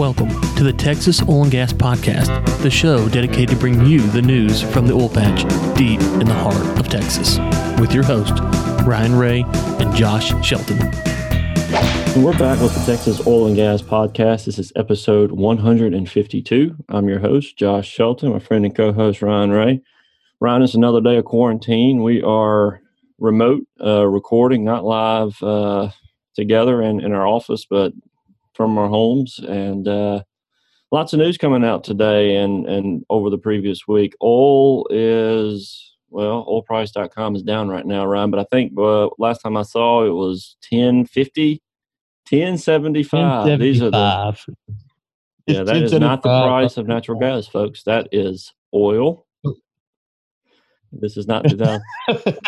Welcome to the Texas Oil and Gas Podcast, the show dedicated to bring you the news from the oil patch deep in the heart of Texas, with your host, Ryan Ray and Josh Shelton. We're back with the Texas Oil and Gas Podcast. This is episode 152. I'm your host, Josh Shelton, my friend and co host, Ryan Ray. Ryan, it's another day of quarantine. We are remote uh, recording, not live uh, together in, in our office, but from our homes. And uh, lots of news coming out today and, and over the previous week. Oil is, well, oilprice.com is down right now, Ryan, but I think uh, last time I saw it was 1050, 1075. These are the. Yeah, that is not the price of natural gas, folks. That is oil. This is not 2000.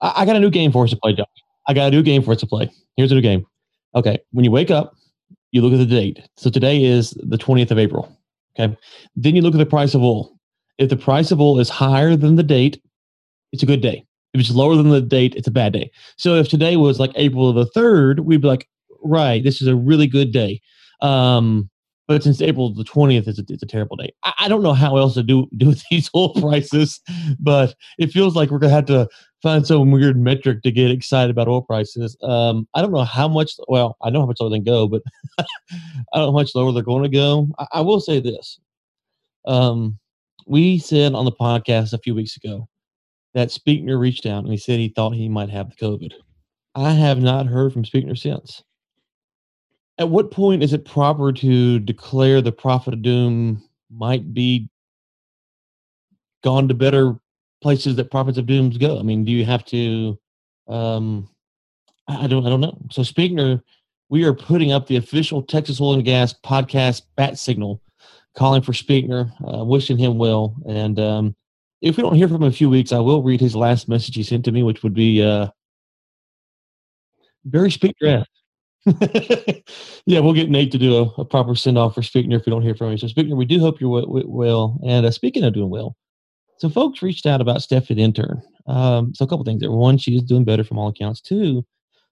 I got a new game for us to play, Josh. I got a new game for us to play. Here's a new game. Okay, when you wake up, you look at the date. So today is the 20th of April. Okay. Then you look at the price of oil. If the price of oil is higher than the date, it's a good day. If it's lower than the date, it's a bad day. So if today was like April of the 3rd, we'd be like, right, this is a really good day. Um, but since April the 20th, it's a, it's a terrible day. I, I, don't know how else to do, do with these oil prices, but it feels like we're to have to find some weird metric to get excited about oil prices. Um, I don't know how much. Well, I know how much lower they go, but I don't know how much lower they're going to go. I, I will say this: um, we said on the podcast a few weeks ago that Speakner reached out and he said he thought he might have the COVID. I have not heard from Speakner since. At what point is it proper to declare the prophet of doom might be gone to better places that prophets of dooms go? I mean, do you have to? Um, I don't. I don't know. So Speakner, we are putting up the official Texas Oil and Gas podcast bat signal, calling for Speakner, uh, wishing him well. And um, if we don't hear from him in a few weeks, I will read his last message he sent to me, which would be uh, very Speakner yeah, we'll get Nate to do a, a proper send off for Speakner if we don't hear from him. So, Speakner, we do hope you're w- w- well. And uh, speaking of doing well, so folks reached out about Stephanie the intern. Um, so a couple things there. One, she is doing better from all accounts. Two,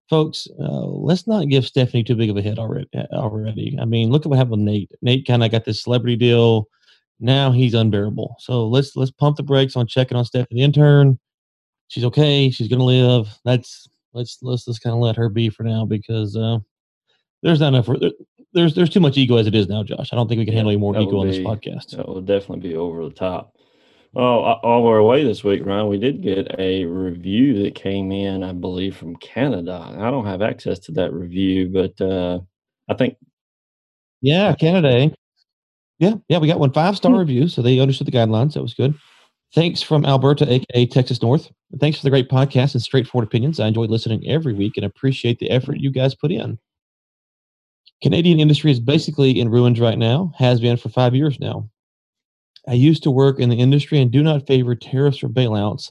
folks, uh, let's not give Stephanie too big of a hit already. Already, I mean, look at what happened with Nate. Nate kind of got this celebrity deal. Now he's unbearable. So let's let's pump the brakes on checking on Stephanie the intern. She's okay. She's gonna live. That's let's let's just kind of let her be for now because uh, there's not enough. There, there's there's too much ego as it is now, Josh. I don't think we can handle any more ego be, on this podcast. That will definitely be over the top. Oh, all our way this week, Ryan, we did get a review that came in, I believe, from Canada. I don't have access to that review, but uh, I think. Yeah, Canada. Yeah, yeah, we got one five star mm-hmm. review, so they understood the guidelines. That was good. Thanks from Alberta, aka Texas North. Thanks for the great podcast and straightforward opinions. I enjoy listening every week and appreciate the effort you guys put in. Canadian industry is basically in ruins right now, has been for five years now. I used to work in the industry and do not favor tariffs or bailouts.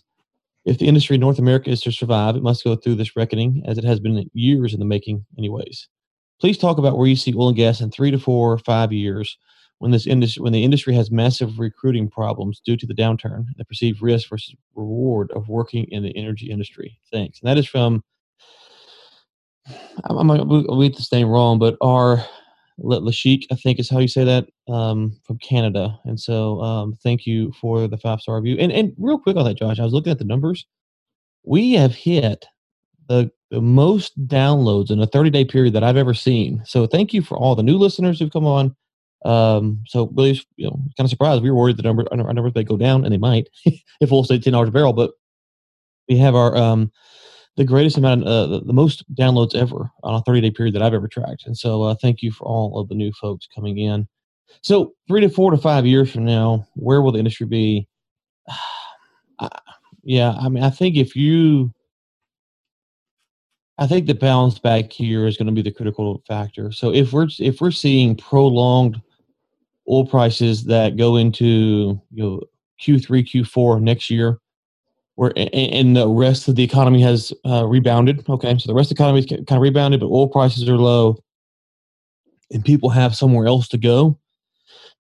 If the industry in North America is to survive, it must go through this reckoning, as it has been years in the making, anyways. Please talk about where you see oil and gas in three to four or five years when this industry when the industry has massive recruiting problems due to the downturn, the perceived risk versus reward of working in the energy industry. Thanks. And that is from I'm, I'm gonna read this name wrong, but our Lashik, I think is how you say that, um, from Canada. And so, um, thank you for the five star review. And and real quick on that, Josh, I was looking at the numbers. We have hit the, the most downloads in a 30 day period that I've ever seen. So, thank you for all the new listeners who've come on. Um, so really, you know, kind of surprised. We were worried the number our numbers may go down, and they might if we'll stay ten dollars a barrel. But we have our um the greatest amount, uh, the, the, most downloads ever on a 30 day period that I've ever tracked. And so, uh, thank you for all of the new folks coming in. So, three to four to five years from now, where will the industry be? Uh, yeah, I mean, I think if you, I think the bounce back here is going to be the critical factor. So, if we're if we're seeing prolonged oil prices that go into you know Q3, Q4 next year, where and the rest of the economy has uh, rebounded. Okay, so the rest of the economy is kind of rebounded, but oil prices are low, and people have somewhere else to go.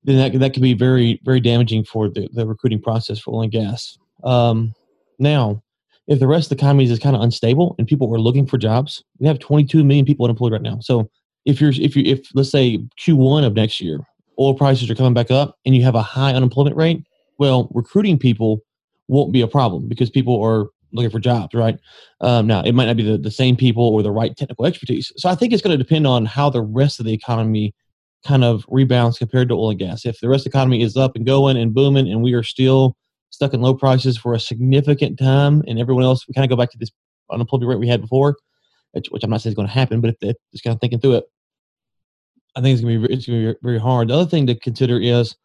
Then that that can be very very damaging for the, the recruiting process for oil and gas. Um, now, if the rest of the economy is kind of unstable and people are looking for jobs, we have 22 million people unemployed right now. So if you're if you if let's say Q1 of next year, oil prices are coming back up and you have a high unemployment rate, well, recruiting people won't be a problem because people are looking for jobs, right? Um, now, it might not be the, the same people or the right technical expertise. So I think it's going to depend on how the rest of the economy kind of rebounds compared to oil and gas. If the rest of the economy is up and going and booming and we are still stuck in low prices for a significant time and everyone else, we kind of go back to this unemployment rate we had before, which, which I'm not saying is going to happen, but if just kind of thinking through it, I think it's to be it's to be very hard. The other thing to consider is,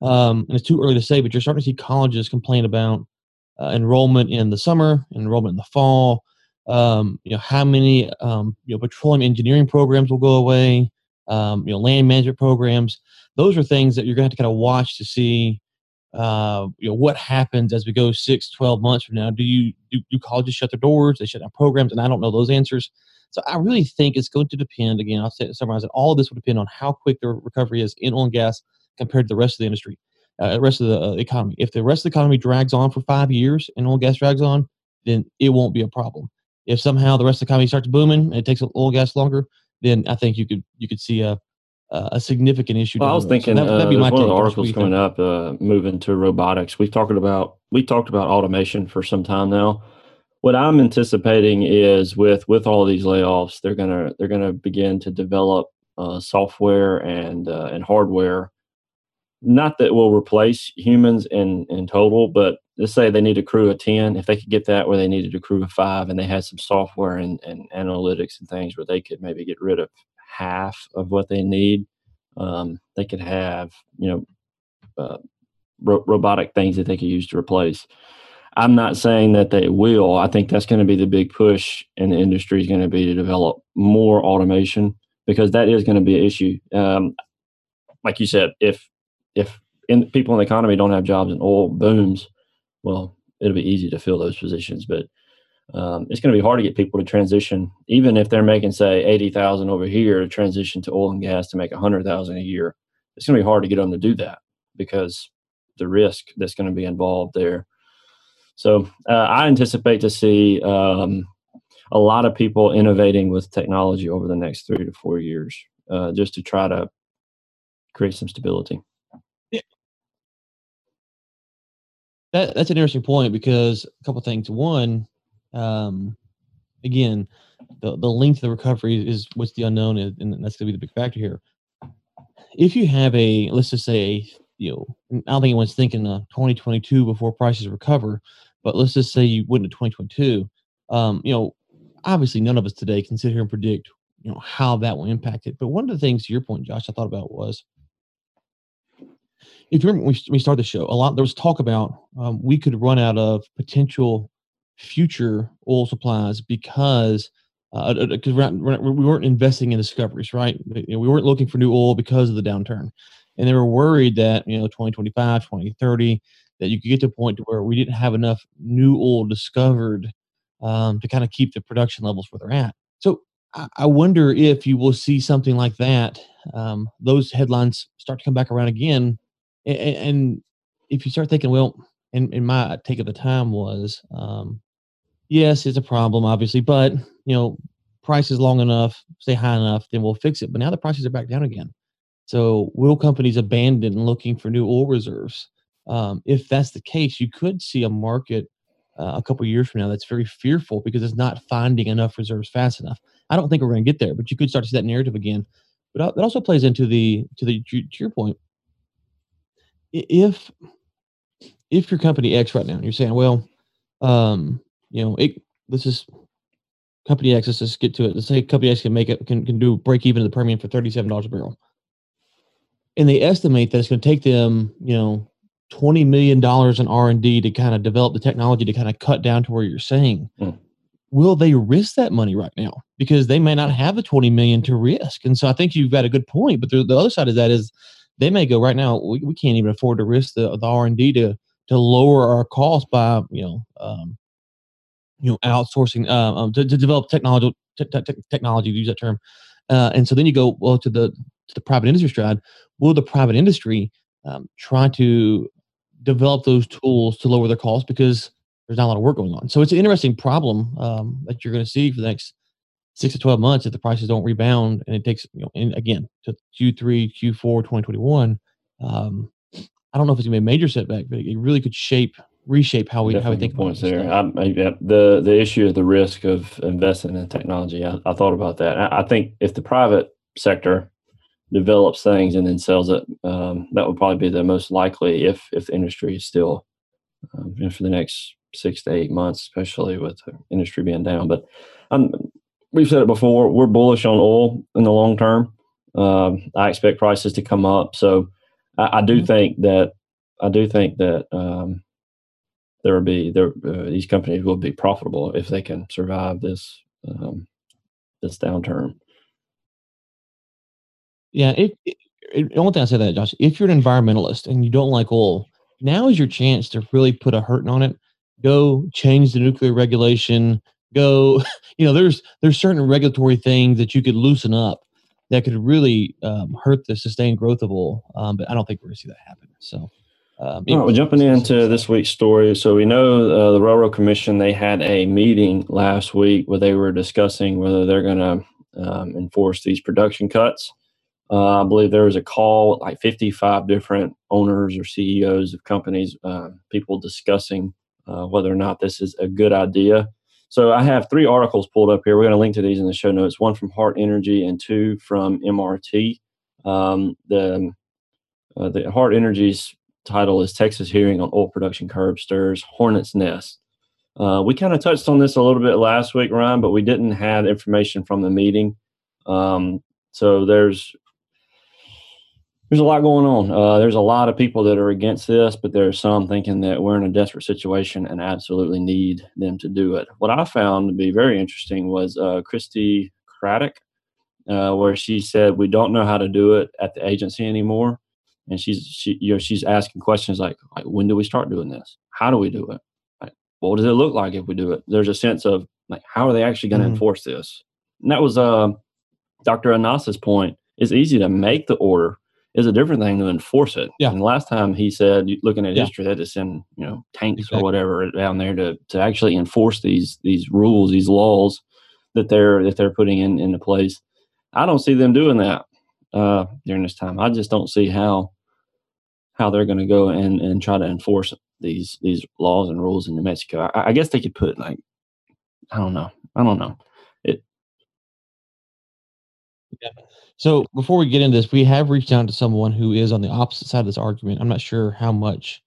um, and it's too early to say, but you're starting to see colleges complain about uh, enrollment in the summer, enrollment in the fall. Um, you know how many um, you know petroleum engineering programs will go away. Um, you know land management programs. Those are things that you're to have to kind of watch to see. Uh, you know what happens as we go six, 12 months from now. Do you do, do colleges shut their doors? They shut down programs, and I don't know those answers. So I really think it's going to depend. Again, I'll say, summarize it. All of this will depend on how quick the recovery is in oil and gas compared to the rest of the industry uh, the rest of the uh, economy. If the rest of the economy drags on for five years and oil and gas drags on, then it won't be a problem. If somehow the rest of the economy starts booming and it takes oil and gas longer, then I think you could you could see a a significant issue. Well, I was thinking so that, uh, one of the articles coming up, uh, moving to robotics. We've talked about we talked about automation for some time now. What I'm anticipating is with with all these layoffs, they're gonna they're gonna begin to develop uh, software and uh, and hardware not that will replace humans in in total, but let's say they need a crew of ten. If they could get that where they needed a crew of five, and they had some software and, and analytics and things where they could maybe get rid of half of what they need, um, they could have you know uh, ro- robotic things that they could use to replace. I'm not saying that they will. I think that's going to be the big push in the industry is going to be to develop more automation because that is going to be an issue. Um, like you said, if if in, people in the economy don't have jobs and oil booms, well, it'll be easy to fill those positions. But um, it's going to be hard to get people to transition, even if they're making say eighty thousand over here, to transition to oil and gas to make a hundred thousand a year. It's going to be hard to get them to do that because the risk that's going to be involved there. So uh, I anticipate to see um, a lot of people innovating with technology over the next three to four years, uh, just to try to create some stability. That that's an interesting point because a couple things. One, um, again, the the length of the recovery is what's the unknown, and that's going to be the big factor here. If you have a, let's just say, you know, I don't think anyone's thinking of 2022 before prices recover, but let's just say you went into 2022. Um, you know, obviously none of us today can sit here and predict, you know, how that will impact it. But one of the things, to your point, Josh, I thought about was if you remember when we, started the show, a lot there was talk about um, we could run out of potential future oil supplies because because uh, we're, we're we weren't investing in discoveries, right? We weren't looking for new oil because of the downturn, and they were worried that you know 2025, 2030, that you could get to a point to where we didn't have enough new oil discovered um, to kind of keep the production levels where they're at. So I, I wonder if you will see something like that. Um, those headlines start to come back around again and, and if you start thinking, well, and, and my take of the time was, um, yes, it's a problem, obviously, but you know, prices long enough, stay high enough, then we'll fix it. But now the prices are back down again. So will companies abandon looking for new oil reserves? Um, if that's the case, you could see a market uh, a couple years from now that's very fearful because it's not finding enough reserves fast enough. I don't think we're going to get there, but you could start to see that narrative again. But that also plays into the to the to your point if if your company X right now, and you're saying, well, um, you know, it this is company X. Let's just get to it. Let's say company X can make it can can do break even in the Permian for thirty seven dollars a barrel, and they estimate that it's going to take them, you know, twenty million dollars in R and D to kind of develop the technology to kind of cut down to where you're saying. Mm. Will they risk that money right now? Because they may not have the twenty million to risk, and so I think you've got a good point. But the, the other side of that is they may go right now. We, we can't even afford to risk the the R and D to to lower our costs by you know um, you know outsourcing uh, to, to develop technology te- te- technology use that term. Uh, and so then you go well to the to the private industry stride. Will the private industry um, try to develop those tools to lower their costs because there's not a lot of work going on. So it's an interesting problem um, that you're going to see for the next six to 12 months if the prices don't rebound and it takes, you know, and again, to Q3, Q4, 2021, um, I don't know if it's gonna be a major setback, but it really could shape, reshape how we, how we think points there. I, I, the, the issue of the risk of investing in technology, I, I thought about that. I, I, think if the private sector develops things and then sells it, um, that would probably be the most likely if, if the industry is still, um, for the next six to eight months, especially with the industry being down. But I'm, we've said it before. We're bullish on oil in the long term. Um, I expect prices to come up. So I, I do mm-hmm. think that I do think that um, there will be there uh, these companies will be profitable if they can survive this um, this downturn. Yeah, it, it, it, the only thing I say that, Josh, if you're an environmentalist and you don't like oil, now is your chance to really put a hurting on it. Go change the nuclear regulation, go you know there's there's certain regulatory things that you could loosen up that could really um, hurt the sustained growth of oil um, but i don't think we're going to see that happen so um, All right, we're jumping into this week's story. So we know uh, the Railroad Commission they had a meeting last week where they were discussing whether they're going to um, enforce these production cuts. Uh, I believe there was a call like 55 different owners or CEOs of companies, uh, people discussing uh, whether or not this is a good idea. So I have three articles pulled up here. We're going to link to these in the show notes. One from Hart Energy and two from MRT. Um, the uh, the Hart Energy's title is Texas hearing on oil production curb stirs hornet's nest. Uh, we kind of touched on this a little bit last week, Ryan, but we didn't have information from the meeting. Um, so there's there's a lot going on. Uh, there's a lot of people that are against this, but there are some thinking that we're in a desperate situation and absolutely need them to do it. What I found to be very interesting was uh, Christi Craddick, uh, where she said we don't know how to do it at the agency anymore, and she's she you know she's asking questions like like when do we start doing this? How do we do it? Like what does it look like if we do it? There's a sense of like how are they actually going to mm-hmm. enforce this? And that was uh, Dr. Anasa's point. It's easy to make the order is a different thing to enforce it. Yeah. And last time he said, looking at yeah. history, had to send you know tanks exactly. or whatever down there to to actually enforce these these rules, these laws that they're that they're putting in into place. I don't see them doing that uh, during this time. I just don't see how how they're going to go and and try to enforce these these laws and rules in New Mexico. I, I guess they could put like I don't know. I don't know. It. Yeah. So before we get into this, we have reached out to someone who is on the opposite side of this argument. I'm not sure how much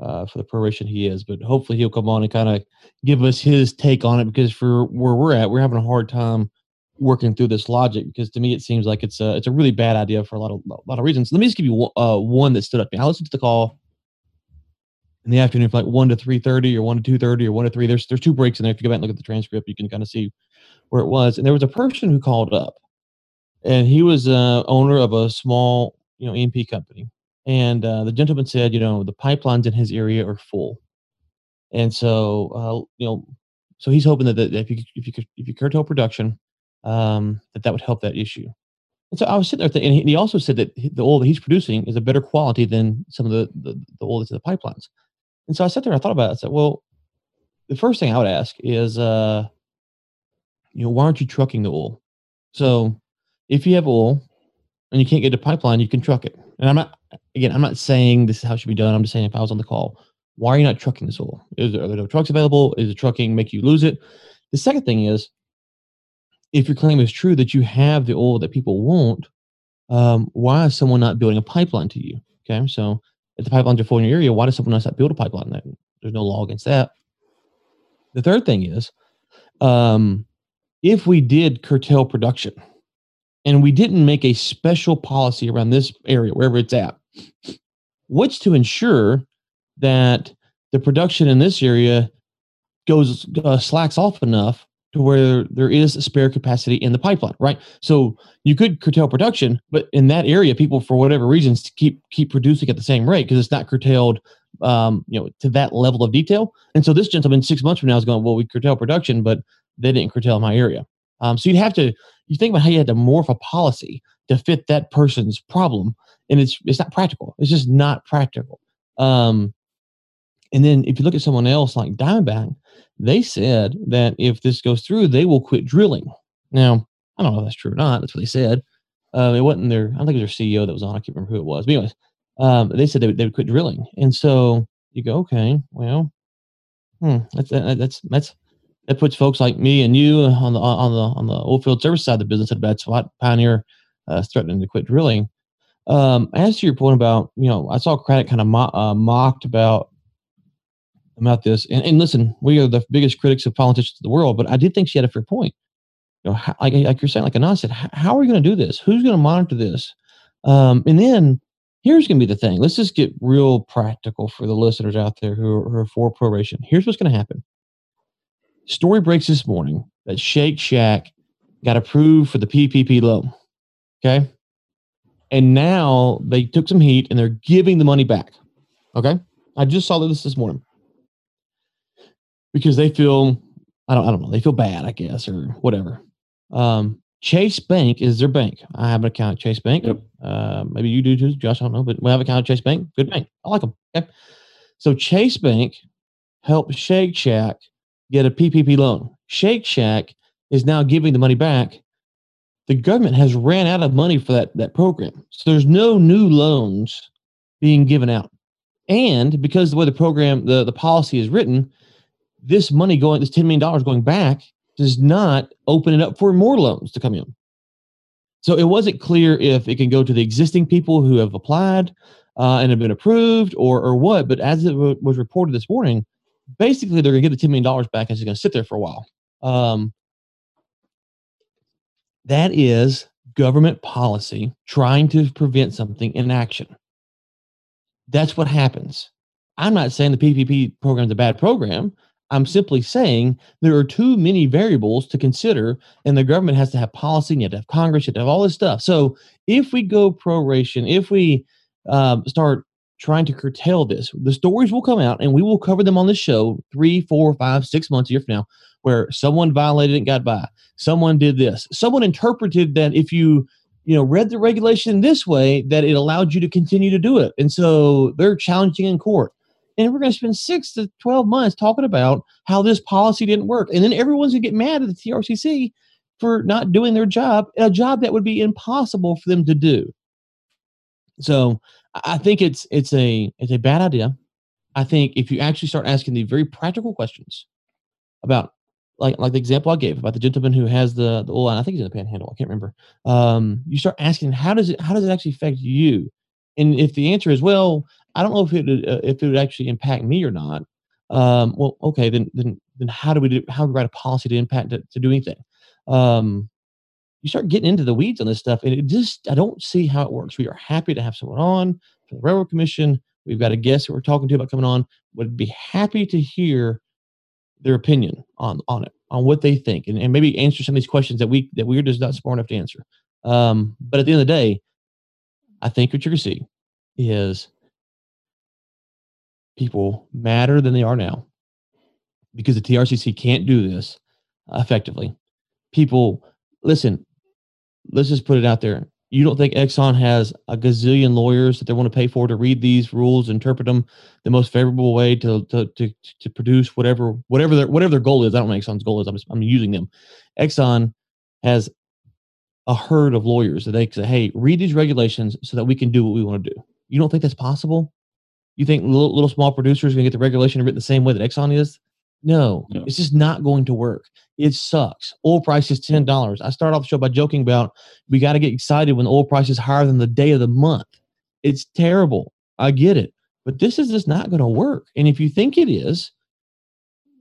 uh, for the proration he is, but hopefully he'll come on and kind of give us his take on it. Because for where we're at, we're having a hard time working through this logic. Because to me, it seems like it's a it's a really bad idea for a lot of a lot of reasons. Let me just give you uh, one that stood up. I listened to the call in the afternoon, like one to three thirty, or one to two thirty, or one to three. There's there's two breaks in there. If you go back and look at the transcript, you can kind of see where it was. And there was a person who called up and he was uh, owner of a small, you know, E&P company. And uh, the gentleman said, you know, the pipelines in his area are full, and so uh, you know, so he's hoping that, that if you if you could if you curtail production, um, that that would help that issue. And so I was sitting there, thinking, and he also said that the oil that he's producing is a better quality than some of the the, the oil that's in the pipelines. And so I sat there, I thought about it. I said, well, the first thing I would ask is, uh, you know, why aren't you trucking the oil? So if you have oil and you can't get a pipeline, you can truck it. And I'm not again, I'm not saying this is how it should be done. I'm just saying if I was on the call, why are you not trucking this oil? Is there, are there no trucks available? Is the trucking make you lose it? The second thing is, if your claim is true that you have the oil that people want, um, why is someone not building a pipeline to you? Okay, so if the pipelines are full in your area, why does someone else not build a pipeline? There? There's no law against that. The third thing is, um, if we did curtail production, and we didn't make a special policy around this area, wherever it's at, what's to ensure that the production in this area goes uh, slacks off enough to where there is spare capacity in the pipeline, right? So you could curtail production, but in that area, people for whatever reasons keep keep producing at the same rate because it's not curtailed, um, you know, to that level of detail. And so this gentleman six months from now is going, well, we curtail production, but they didn't curtail my area. Um, so you'd have to you think about how you had to morph a policy to fit that person's problem, and it's it's not practical. It's just not practical. Um, and then if you look at someone else like Diamondback, they said that if this goes through, they will quit drilling. Now, I don't know if that's true or not. That's what they said. Um, it wasn't their, I think it was their CEO that was on. I can't remember who it was. But anyways, um, they said they would, they would quit drilling. And so you go, okay, well, hmm, that's, that's, that's, that puts folks like me and you on the, on the, on the oil field service side of the business at a bad spot. Pioneer uh, threatening to quit drilling. Um, as to your point about, you know, I saw Craddick kind of mo- uh, mocked about about this. And, and, listen, we are the biggest critics of politicians in the world, but I did think she had a fair point. You know, how, like, like you're saying, like Anon said, how, how are we going to do this? Who's going to monitor this? Um, and then here's going to be the thing. Let's just get real practical for the listeners out there who are, who are for proration. Here's what's going to happen. Story breaks this morning that Shake Shack got approved for the PPP loan. Okay. And now they took some heat and they're giving the money back. Okay. I just saw this this morning because they feel I don't I don't know they feel bad I guess or whatever. Um, Chase Bank is their bank. I have an account at Chase Bank. Yep. Uh, maybe you do too, Josh. I don't know, but we have an account at Chase Bank. Good bank. I like them. Okay. So Chase Bank helped Shake Shack get a PPP loan. Shake Shack is now giving the money back. The government has ran out of money for that that program, so there's no new loans being given out. And because the way the program the the policy is written, this money going, this $10 million going back does not open it up for more loans to come in. So it wasn't clear if it can go to the existing people who have applied uh, and have been approved or, or what. But as it w- was reported this morning, basically they're going to get the $10 million back and it's going to sit there for a while. Um, that is government policy trying to prevent something in action. That's what happens. I'm not saying the PPP program is a bad program. I'm simply saying there are too many variables to consider, and the government has to have policy, and you have to have Congress, you have to have all this stuff. So if we go proration, if we um, start trying to curtail this, the stories will come out, and we will cover them on the show three, four, five, six months a year from now, where someone violated and got by, someone did this, someone interpreted that if you you know read the regulation this way that it allowed you to continue to do it and so they're challenging in court and we're going to spend six to 12 months talking about how this policy didn't work. And then everyone's going to get mad at the TRCC for not doing their job, a job that would be impossible for them to do. So I think it's it's a it's a bad idea. I think if you actually start asking the very practical questions about like like the example I gave about the gentleman who has the the oil, I think he's in the panhandle. I can't remember. Um, you start asking how does it how does it actually affect you? And if the answer is well, I don't know if it uh, if it would actually impact me or not. Um, well, okay, then then then how do we do how do we write a policy to impact to, to do anything? Um, you start getting into the weeds on this stuff, and it just I don't see how it works. We are happy to have someone on for the Railroad Commission. We've got a guest that we're talking to about coming on. Would be happy to hear their opinion on on it, on what they think, and, and maybe answer some of these questions that we that we're just not smart enough to answer. Um, but at the end of the day, I think what you're gonna see is people madder than they are now because the TRCC can't do this effectively. People, listen, let's just put it out there. You don't think Exxon has a gazillion lawyers that they want to pay for to read these rules, interpret them the most favorable way to to to, to produce whatever whatever their whatever their goal is. I don't know Exxon's goal is. I'm just, I'm using them. Exxon has a herd of lawyers that they say, "Hey, read these regulations so that we can do what we want to do." You don't think that's possible? You think little, little small producers going to get the regulation written the same way that Exxon is? No, no, it's just not going to work. It sucks. Oil price is ten dollars. I start off the show by joking about we got to get excited when the oil price is higher than the day of the month. It's terrible. I get it, but this is just not going to work. And if you think it is,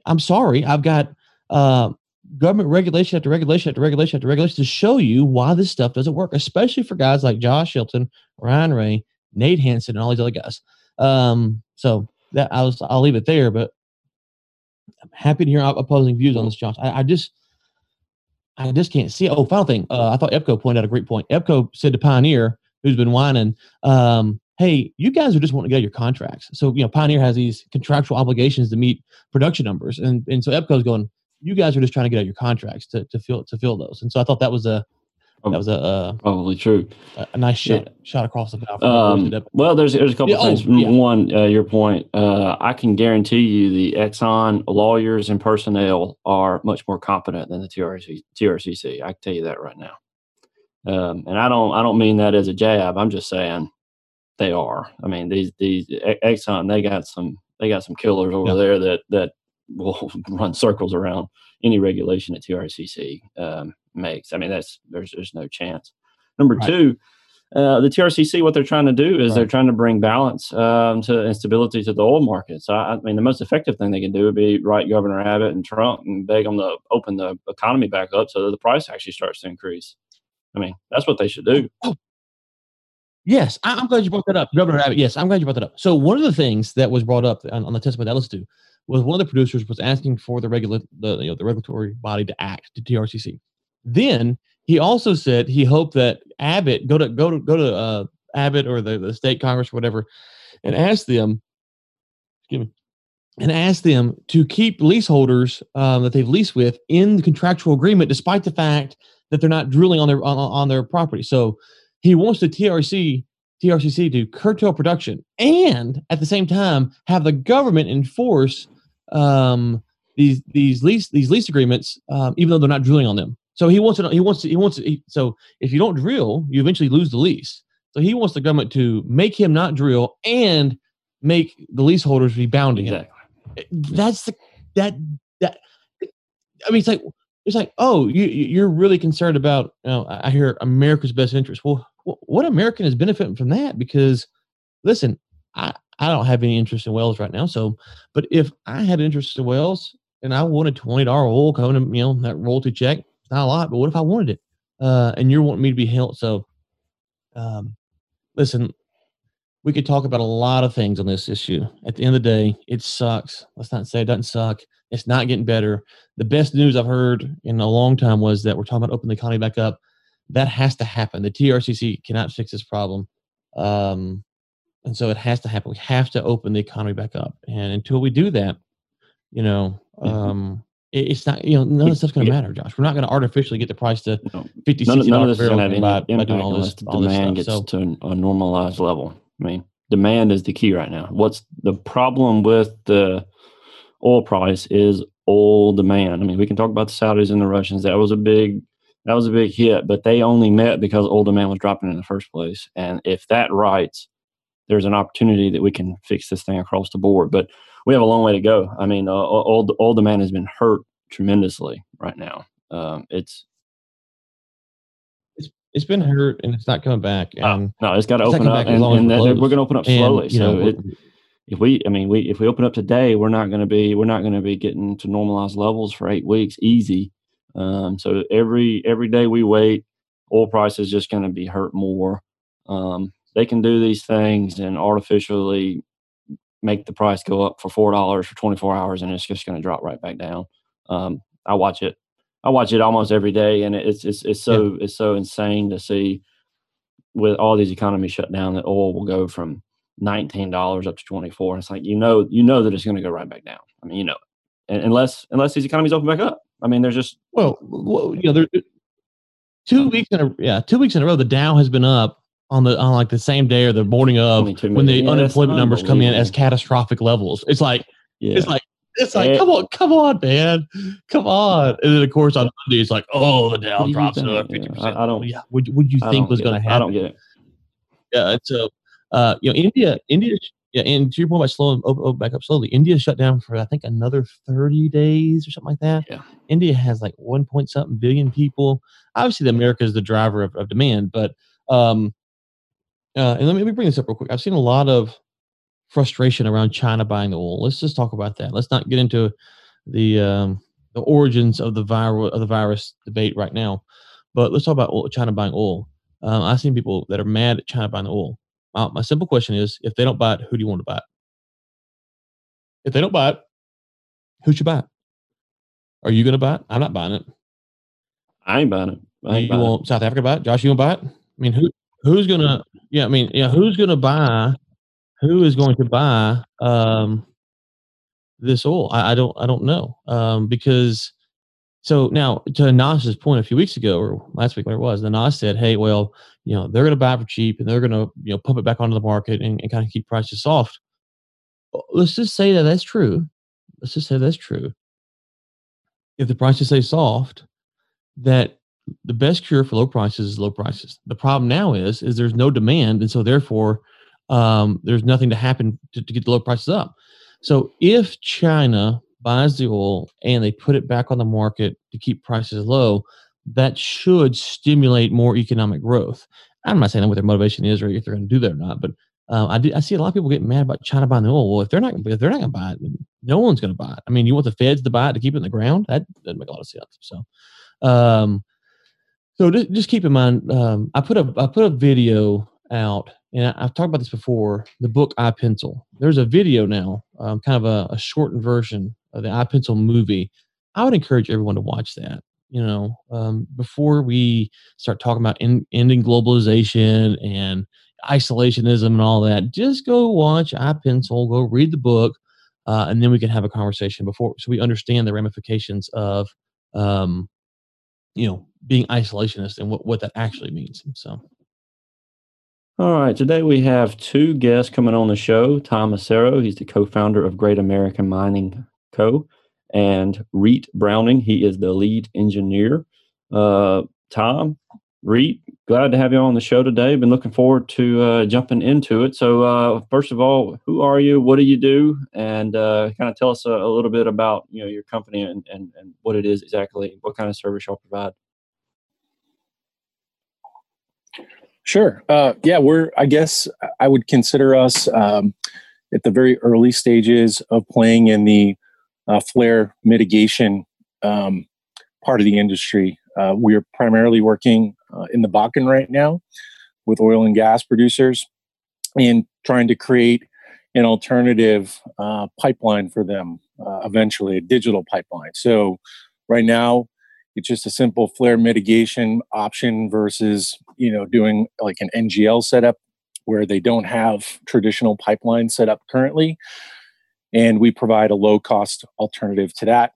I'm sorry. I've got uh, government regulation after regulation after regulation after regulation to show you why this stuff doesn't work, especially for guys like Josh Shelton, Ryan Ray, Nate Hanson, and all these other guys. Um, so that I was, I'll leave it there, but I'm happy to hear opposing views on this, Josh. I, I just, I just can't see. Oh, final thing. Uh, I thought EPCO pointed out a great point. EPCO said to Pioneer, who's been whining, um, hey, you guys are just wanting to get your contracts. So, you know, Pioneer has these contractual obligations to meet production numbers. And, and so EPCO's going, you guys are just trying to get out your contracts to, to fill, to fill those. And so I thought that was a, That was a uh, probably true. a, a nice shot Yeah. shot across the bow. Um, well, there's there's a couple Yeah, oh, things. yeah. One, uh, your point. Uh, I can guarantee you the Exxon lawyers and personnel are much more competent than the TRC, TRCC. I can tell you that right now. Um, and I don't I don't mean that as a jab. I'm just saying they are. I mean these these Exxon they got some they got some killers over there that that will run circles around any regulation that TRCC um, makes. I mean that's there's there's no chance. Number Right. two, uh, the TRCC, what they're trying to do is they're trying to bring balance um, to and stability to the oil markets. I, I mean, the most effective thing they can do would be write Governor Abbott and Trump and beg them to open the economy back up so that the price actually starts to increase. I mean, that's what they should do. Yes, I, I'm glad you brought that up, Governor Abbott. Yes, I'm glad you brought that up. So one of the things that was brought up on, on the testimony that I listened to was one of the producers was asking for the regula- the you know the regulatory body to act to TRCC. Then he also said he hoped that Abbott go to go to go to uh, Abbott or the, the state Congress or whatever, and ask them, excuse me, and ask them to keep leaseholders um, that they've leased with in the contractual agreement, despite the fact that they're not drilling on their on, on their property. So he wants the TRC TRCC to curtail production and at the same time have the government enforce um, these these lease these lease agreements, um, even though they're not drilling on them. So he wants to he wants to, he wants to, he, so if you don't drill, you eventually lose the lease. So he wants the government to make him not drill and make the leaseholders be bound to him Exactly. that's the that that i mean it's like it's like oh you you- you're really concerned about you know i I hear america's best interest well what american is benefiting from that because listen i i don't have any interest in wells right now so but if i had interest in wells and i wanted $20 oil coming you know that royalty check not a lot but what if i wanted it uh and you're wanting me to be held so um listen we could talk about a lot of things on this issue. At the end of the day, it sucks. Let's not say it doesn't suck. It's not getting better. The best news I've heard in a long time was that we're talking about opening the economy back up. That has to happen. The TRCC cannot fix this problem. Um, and so it has to happen. We have to open the economy back up. And until we do that, you know, Mhm. um, it- it's not, you know, none of this stuff's going to Yeah. matter, Josh. We're not going to artificially get the price to You know, 50, none, none of dollars this is going to have any by, impact doing all this, all this demand stuff. gets So, to a normalized level. I mean, demand is the key right now. What's the problem with the oil price is oil demand. I mean, we can talk about the Saudis and the Russians. That was a big that was a big hit, but they only met because oil demand was dropping in the first place. And if that rights, there's an opportunity that we can fix this thing across the board. But we have a long way to go. I mean, uh, oil, oil demand has been hurt tremendously right now. Um, it's it's been hurt and it's not coming back. And no, it's got to It's open up, and, and we're that- we're going to open up and, slowly. you know, so it, if we, I mean, we if we open up today, we're not going to be we're not going to be getting to normalized levels for eight weeks easy. Um, so every every day we wait, oil price is just going to be hurt more. Um, they can do these things and artificially make the price go up for four dollars for twenty four hours, and it's just going to drop right back down. Um, I watch it. I watch it almost every day, and it's it's it's so it's so insane to see with all these economies shut down that oil will go from nineteen dollars up to twenty four. It's like you know you know that it's going to go right back down. I mean you know, and unless unless these economies open back up. I mean there's just Well, well, you know, there two weeks in a yeah, two weeks in a row, the Dow has been up on the on like the same day or the morning of when the. Yeah, unemployment numbers come in as catastrophic levels. It's like yeah. it's like it's like Eh. come on, come on, man, come on. And then of course on Monday it's like oh the Dow What do you drops another fifty percent. I don't- Yeah, what would you I think was going to happen? I don't get it. Yeah, so uh, you know, India, India, yeah, and to your point about slowing open, open back up slowly, India shut down for I think another thirty days or something like that. Yeah. India has like one point something billion people. Obviously, the America is the driver of, of demand, but um, uh, and let me, let me bring this up real quick. I've seen a lot of frustration around China buying the oil. Let's just talk about that. Let's not get into the um, the origins of the viral of the virus debate right now, but let's talk about oil, China buying oil. Um, I've seen people that are mad at China buying the oil. Uh, my simple question is: If they don't buy it, who do you want to buy it? If they don't buy it, who should buy it? Are you going to buy it? I'm not buying it. I ain't buying it. I ain't You buying it. want South Africa to buy it? Josh, you want to buy it? I mean, who who's going to? Yeah, I mean, yeah, who's going to buy? Who is going to buy um, this oil? I, I don't I don't know um, because So now to Nas's point a few weeks ago or last week, whatever it was, the Nas said, Hey, well, you know, they're going to buy for cheap and they're going to, you know, pump it back onto the market and, and kind of keep prices soft. Let's just say that that's true. Let's just say that's true. If the prices stay soft, that the best cure for low prices is low prices. The problem now is, is there's no demand. And so therefore, um, there's nothing to happen to, to get the low prices up. So if China buys the oil and they put it back on the market to keep prices low, that should stimulate more economic growth. I'm not saying what their motivation is or if they're going to do that or not, but uh, I, do, I see a lot of people getting mad about China buying the oil. Well, if they're not if they're not going to buy it, no one's going to buy it. I mean, you want the Feds to buy it to keep it in the ground? That doesn't make a lot of sense. So, um, so just, keep in mind, um, I put a I put a video out and I've talked about this before. The book I, Pencil. There's a video now, um, kind of a, a, shortened version of the I, Pencil movie. I would encourage everyone to watch that. You know, um, before we start talking about in, ending globalization and isolationism and all that, just go watch I, Pencil. Go read the book, uh, and then we can have a conversation before, so we understand the ramifications of, um, you know, being isolationist and what what that actually means. So. All right, today we have two guests coming on the show. Tom Massaro, he's the co-founder of Great American Mining Co., and Reet Browning, he is the lead engineer. Uh, Tom, Reet, glad to have you on the show today. Been looking forward to uh, jumping into it. So, uh, first of all, who are you? What do you do? And uh, kind of tell us a, a, little bit about you know your company and, and, and what it is exactly. What kind of service y'all provide? Sure. Uh, yeah, we're, I guess I would consider us um, at the very early stages of playing in the uh, flare mitigation um, part of the industry. Uh, we're primarily working uh, in the Bakken right now with oil and gas producers and trying to create an alternative uh, pipeline for them uh, eventually, a digital pipeline. So, right now, it's just a simple flare mitigation option versus you know doing like an ngl setup where they don't have traditional pipeline set up currently and we provide a low cost alternative to that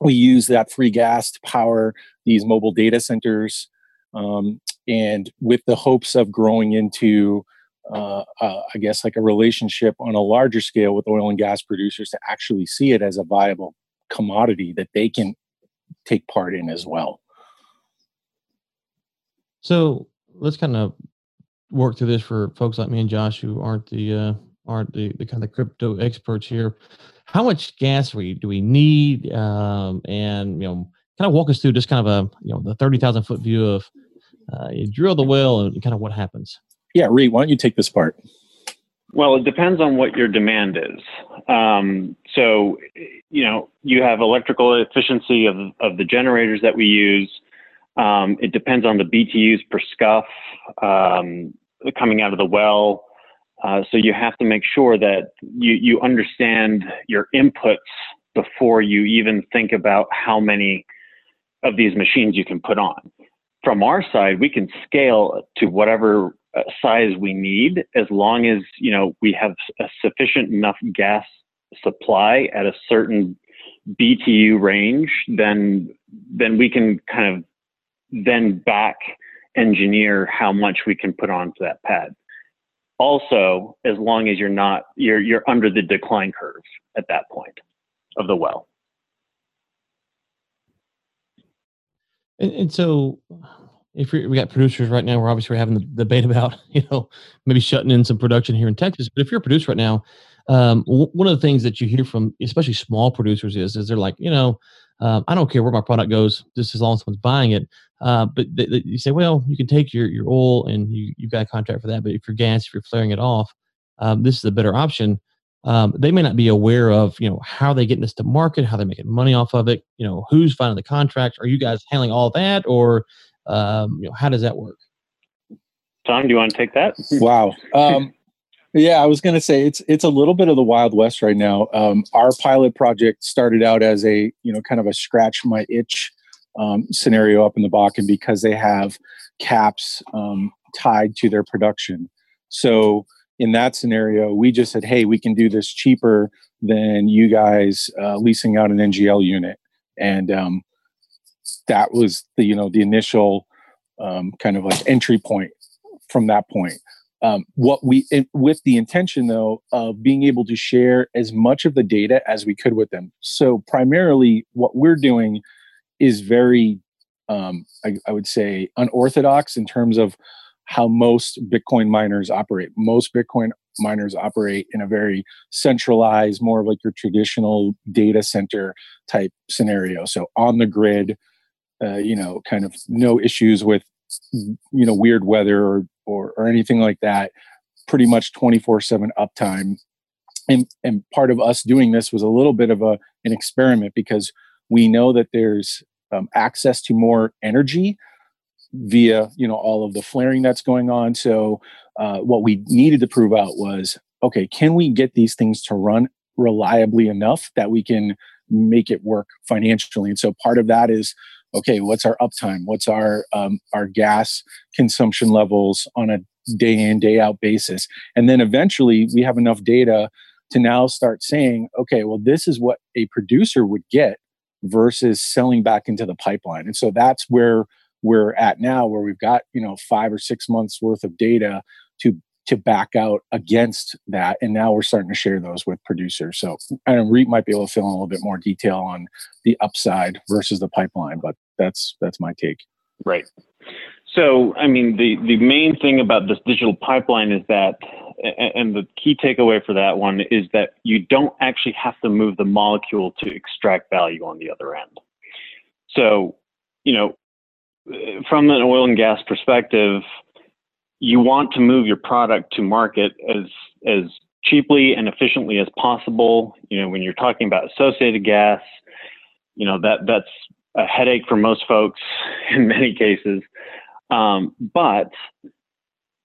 we use that free gas to power these mobile data centers um, and with the hopes of growing into uh, uh, i guess like a relationship on a larger scale with oil and gas producers to actually see it as a viable commodity that they can take part in as well. So let's kind of work through this for folks like me and Josh who aren't the uh, aren't the, the kind of crypto experts here. How much gas we do we need? Um, and you know, kind of walk us through just kind of a you know the thirty thousand foot view of uh, you drill the well and kind of what happens. Yeah, Reet, why don't you take this part? Well, it depends on what your demand is. Um, so, you know, you have electrical efficiency of, of the generators that we use. Um, it depends on the BTUs per scuff um, coming out of the well. Uh, so you have to make sure that you, you understand your inputs before you even think about how many of these machines you can put on. From our side, we can scale to whatever uh, size we need as long as you know we have a sufficient enough gas supply at a certain BTU range, then then we can kind of then back engineer how much we can put onto that pad. Also, as long as you're not you're you're under the decline curve at that point of the well. And, and so if we got producers right now, we're obviously having the debate about you know maybe shutting in some production here in Texas. But if you're a producer right now, um, w- one of the things that you hear from especially small producers is is they're like you know um, I don't care where my product goes, just as long as someone's buying it. Uh, but th- th- you say, well, you can take your your oil and you you've got a contract for that. But if you're gas, if you're flaring it off, um, this is a better option. Um, they may not be aware of you know how they getting this to market, how they're making money off of it. You know who's finding the contract. Are you guys handling all that, or um, you know, how does that work? Tom, do you want to take that? Wow. Um, yeah, I was going to say it's it's a little bit of the wild west right now. Um, our pilot project started out as a you know kind of a scratch my itch um, scenario up in the Bakken because they have caps um, tied to their production. So in that scenario, we just said, hey, we can do this cheaper than you guys uh, leasing out an NGL unit, and um, that was the you know the initial um, kind of like entry point from that point. Um, what we it, with the intention though of being able to share as much of the data as we could with them. So primarily, what we're doing is very, um, I, I would say, unorthodox in terms of how most Bitcoin miners operate. Most Bitcoin miners operate in a very centralized, more of like your traditional data center type scenario. So on the grid, uh, you know, kind of no issues with you know weird weather or or, or anything like that. Pretty much twenty four seven uptime. And, and part of us doing this was a little bit of a an experiment because we know that there's um, access to more energy via you know all of the flaring that's going on. So uh, what we needed to prove out was okay can we get these things to run reliably enough that we can make it work financially? And so part of that is okay what's our uptime? What's our um, our gas consumption levels on a day in day out basis? And then eventually we have enough data to now start saying okay well this is what a producer would get versus selling back into the pipeline. And so that's where we're at now where we've got you know five or six months worth of data to to back out against that. And now we're starting to share those with producers. So i know Reed might be able to fill in a little bit more detail on the upside versus the pipeline but that's that's my take. Right so i mean the the main thing about this digital pipeline is that and the key takeaway for that one is that you don't actually have to move the molecule to extract value on the other end so you know from an oil and gas perspective, you want to move your product to market as as cheaply and efficiently as possible. You know, when you're talking about associated gas, you know that that's a headache for most folks in many cases. Um, but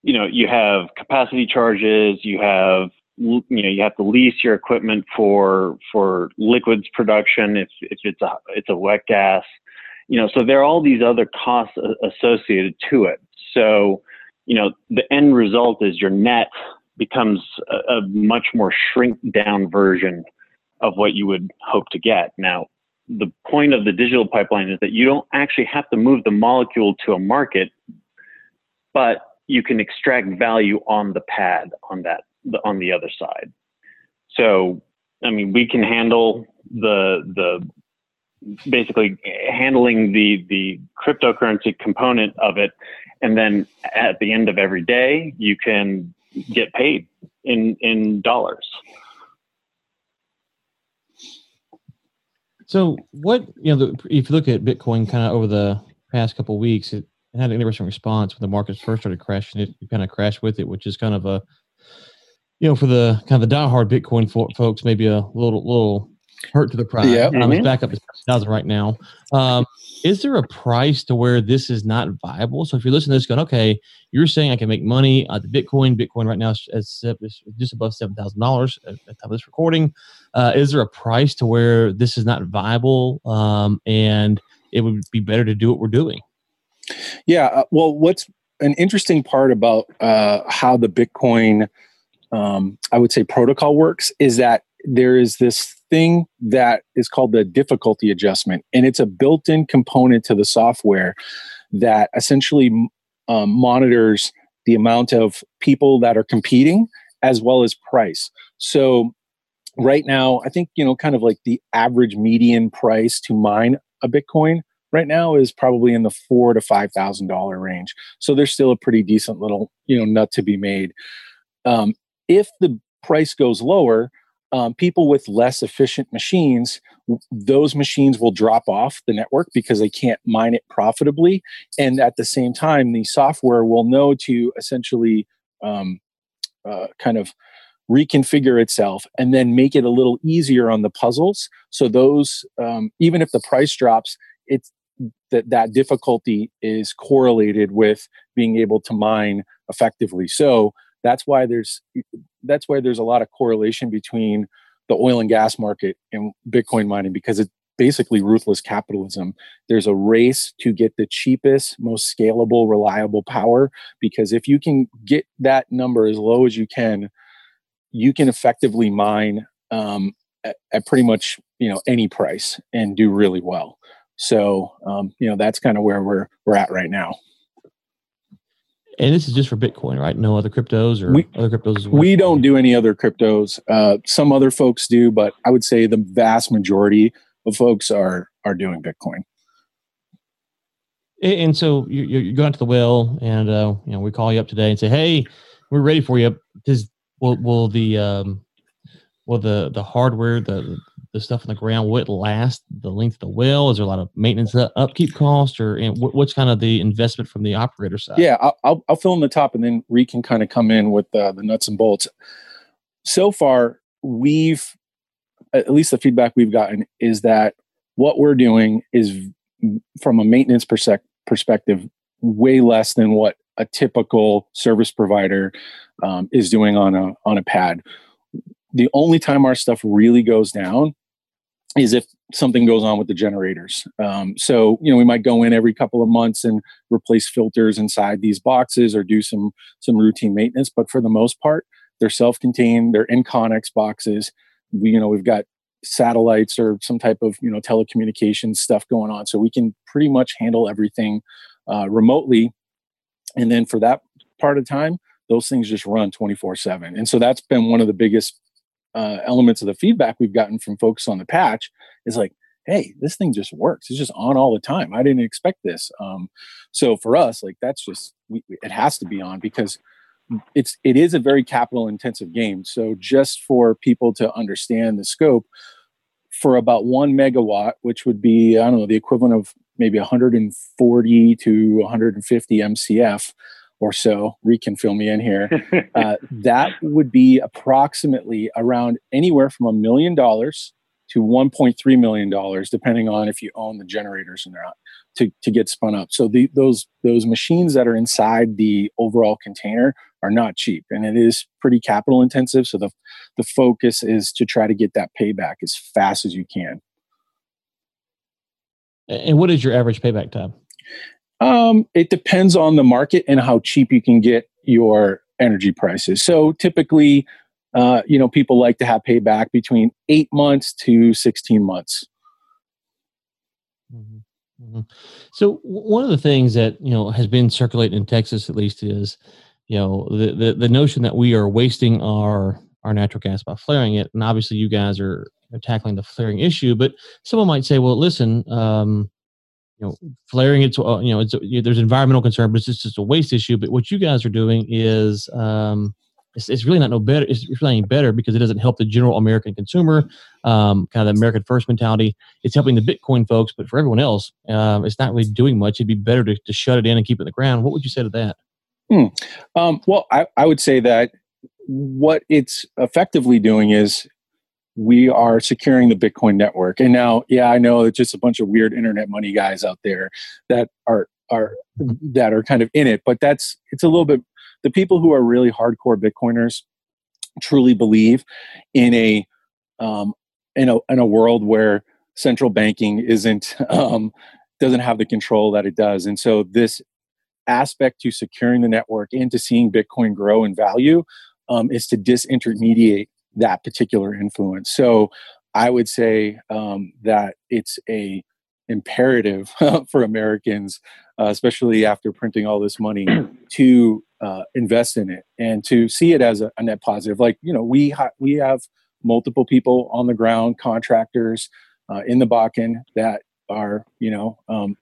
you know, you have capacity charges, you have you know you have to lease your equipment for for liquids production if if it's a it's a wet gas you know, so there are all these other costs associated to it. So, you know, the end result is your net becomes a, a much more shrink down version of what you would hope to get. Now, the point of the digital pipeline is that you don't actually have to move the molecule to a market, but you can extract value on the pad on that on the other side. So, I mean, we can handle the the basically handling the the cryptocurrency component of it and then at the end of every day you can get paid in in dollars so what you know the, if you look at bitcoin kind of over the past couple weeks it, it had an interesting response when the markets first started crashing. It, it kind of crashed with it which is kind of a you know for the kind of the diehard bitcoin folks maybe a little little hurt to the price. Yeah, um, it's back up to thousand right now. Um, is there a price to where this is not viable? So if you're listening to this, going, okay, you're saying I can make money at the Bitcoin. Bitcoin right now is, is just above seven thousand dollars at the time of this recording. Uh, is there a price to where this is not viable, um, and it would be better to do what we're doing? Yeah. Uh, well, what's an interesting part about uh, how the Bitcoin, um, I would say, protocol works is that there is this thing that is called the difficulty adjustment, and it's a built in component to the software that essentially um, monitors the amount of people that are competing as well as price. So, right now, I think, you know, kind of like the average median price to mine a Bitcoin right now is probably in the four to five thousand dollar range. So there's still a pretty decent little you know nut to be made. Um, if the price goes lower, um, people with less efficient machines, those machines will drop off the network because they can't mine it profitably. And at the same time, the software will know to essentially um, uh, kind of reconfigure itself and then make it a little easier on the puzzles. So those, um, even if the price drops, it's that that difficulty is correlated with being able to mine effectively. So that's why there's that's why there's a lot of correlation between the oil and gas market and bitcoin mining because it's basically ruthless capitalism there's a race to get the cheapest most scalable reliable power because if you can get that number as low as you can you can effectively mine um, at, at pretty much you know any price and do really well So um, you know that's kind of where we're we're at right now. And this is just for Bitcoin, right? No other cryptos or we, other cryptos as well. We don't do any other cryptos. Uh, some other folks do, but I would say the vast majority of folks are are doing Bitcoin. And so you, you go out to the well, and uh, you know we call you up today and say, "Hey, we're ready for you." Does will will the um, will the the hardware the the stuff on the ground will it last the length of the well? Is there a lot of maintenance upkeep cost, or what's kind of the investment from the operator side? Yeah, I'll, I'll, I'll fill in the top, and then Reed can kind of come in with uh, the nuts and bolts. So far, we've at least the feedback we've gotten is that what we're doing is from a maintenance perspective way less than what a typical service provider um, is doing on a on a pad. The only time our stuff really goes down is if something goes on with the generators. Um, so you know we might go in every couple of months and replace filters inside these boxes or do some some routine maintenance. But for the most part, they're self-contained. They're in Conex boxes. We you know we've got satellites or some type of you know telecommunications stuff going on, so we can pretty much handle everything uh, remotely. And then for that part of time, those things just run 24 7. And so that's been one of the biggest uh, elements of the feedback we've gotten from folks on the patch is like, hey, this thing just works. It's just on all the time. I didn't expect this. Um, so for us, like that's just we, it has to be on because it's it is a very capital intensive game. So just for people to understand the scope, for about one megawatt, which would be I don't know the equivalent of maybe 140 to 150 MCF or so. Reed can fill me in here. Uh, that would be approximately around anywhere from a million dollars to 1.3 million dollars, depending on if you own the generators or not, to, to get spun up. So the, those those machines that are inside the overall container are not cheap, and it is pretty capital intensive. So the the focus is to try to get that payback as fast as you can. And what is your average payback time? Um, it depends on the market and how cheap you can get your energy prices. So typically, uh, you know, people like to have payback between eight months to 16 months. Mm-hmm. Mm-hmm. So one of the things that you know has been circulating in Texas, at least, is you know the, the the notion that we are wasting our our natural gas by flaring it, and obviously you guys are, are tackling the flaring issue. But someone might say, well, listen, um, you know, flaring it's uh, you know it's there's environmental concern, but it's just a waste issue. But what you guys are doing is um, it's, it's really not no better. It's, really any better because it doesn't help the general American consumer, um, kind of the American first mentality. It's helping the Bitcoin folks, but for everyone else, um, it's not really doing much. It'd be better to, to shut it in and keep it in the ground. What would you say to that? Hmm. Um, well, I, I would say that what it's effectively doing is we are securing the Bitcoin network. And now, yeah, I know it's just a bunch of weird internet money guys out there that are are that are kind of in it, but that's it's a little bit the people who are really hardcore Bitcoiners truly believe in a um, in a in a world where central banking isn't um, doesn't have the control that it does, and so this aspect to securing the network and to seeing Bitcoin grow in value um, is to disintermediate that particular influence. So I would say um, that it's a imperative for Americans, uh, especially after printing all this money, to uh, invest in it and to see it as a, a net positive. Like you know, we ha- we have multiple people on the ground, contractors uh, in the Bakken that are you know um,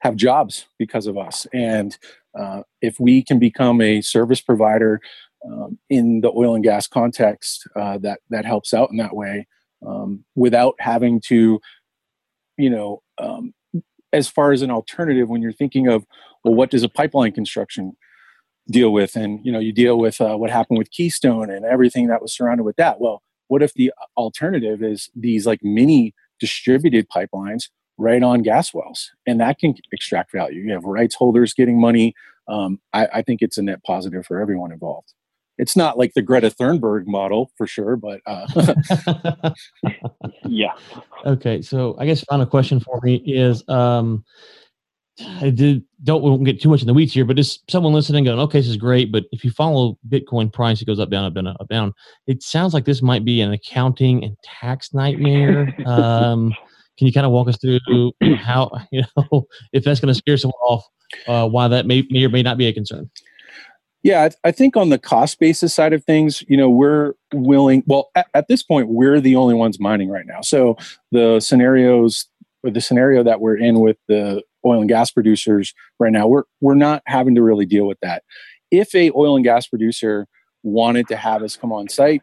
have jobs because of us, and uh, if we can become a service provider um, in the oil and gas context uh, that that helps out in that way um, without having to you know um, as far as an alternative when you're thinking of well what does a pipeline construction deal with? And you know you deal with uh, what happened with keystone and everything that was surrounded with that. Well what if the alternative is these like mini distributed pipelines right on gas wells? And that can extract value. You have rights holders getting money. Um, I, I think it's a net positive for everyone involved it's not like the Greta Thunberg model for sure, but uh. yeah. Okay, so I guess final question for me is, um, I did don't we won't get too much in the weeds here, but is someone listening going, okay, this is great, but if you follow Bitcoin price, it goes up, down, up, down, up, down. It sounds like this might be an accounting and tax nightmare. um, Can you kind of walk us through how you know if that's going to scare someone off, uh, why that may, may or may not be a concern? Yeah, I, think on the cost basis side of things, you know, we're willing. Well, at, at this point, we're the only ones mining right now. So the scenarios, or the scenario that we're in with the oil and gas producers right now, we're we're not having to really deal with that. If a oil and gas producer wanted to have us come on site,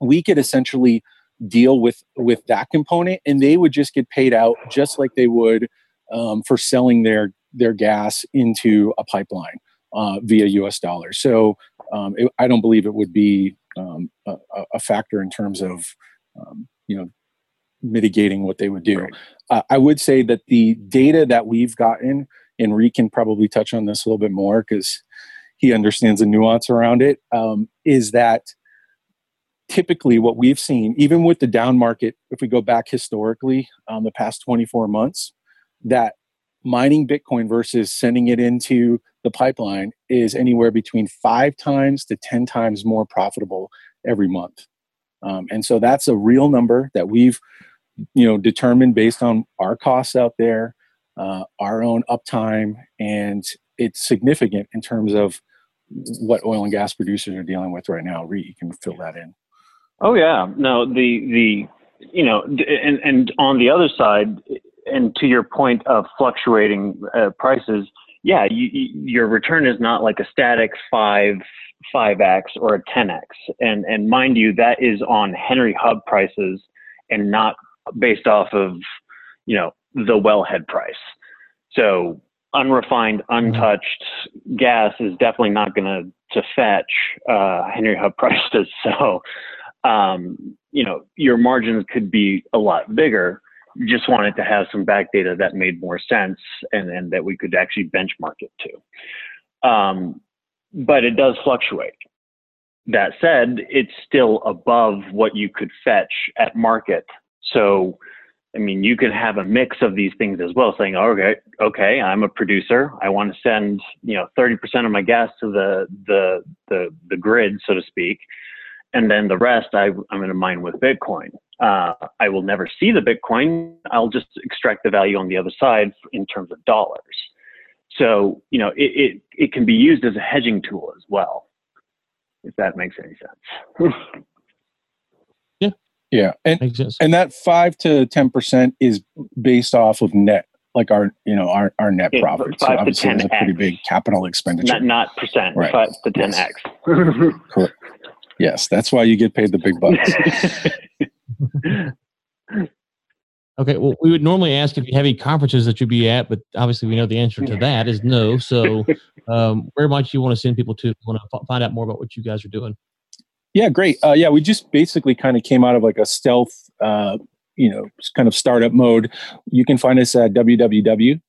we could essentially deal with with that component, and they would just get paid out just like they would um, for selling their their gas into a pipeline uh, via U.S. dollars. So um, it, I don't believe it would be um, a, a, factor in terms of um, you know mitigating what they would do. Right. Uh, I would say that the data that we've gotten, and Reed can probably touch on this a little bit more because he understands the nuance around it. Um, is that typically what we've seen, even with the down market, if we go back historically, um, the past 24 months, that mining Bitcoin versus sending it into the pipeline is anywhere between five times to 10 times more profitable every month. Um, and so that's a real number that we've you know determined based on our costs out there uh, our own uptime and it's significant in terms of what oil and gas producers are dealing with right now. Reed, you can fill that in. Oh yeah. No the the you know and and on the other side and to your point of fluctuating uh, prices yeah, you, your return is not like a static five five x or a ten x, and and mind you, that is on Henry Hub prices and not based off of you know the wellhead price. So unrefined, mm-hmm. untouched gas is definitely not going to to fetch uh, Henry Hub prices. So um, you know your margins could be a lot bigger just wanted to have some back data that made more sense and, and that we could actually benchmark it to. Um, but it does fluctuate. That said, it's still above what you could fetch at market. So, I mean, you can have a mix of these things as well, saying, okay, okay, I'm a producer. I want to send, you know, 30% of my gas to the, the, the, the grid, so to speak and then the rest I, am going to mine with Bitcoin. Uh, I will never see the Bitcoin. I'll just extract the value on the other side in terms of dollars. So you know, it it, it can be used as a hedging tool as well, if that makes any sense. yeah, yeah, and and that five to ten percent is based off of net like our you know our, our net profit. So obviously it's a pretty big capital expenditure. Not not percent, right. five to ten yes. x. Correct. Yes, that's why you get paid the big bucks. okay, well, we would normally ask if you have any conferences that you'd be at, but obviously we know the answer to that is no. So, um, where might you want to send people to want to find out more about what you guys are doing? Yeah, great. Uh, yeah, we just basically kind of came out of like a stealth, uh, you know, kind of startup mode. You can find us at www.gam.ai.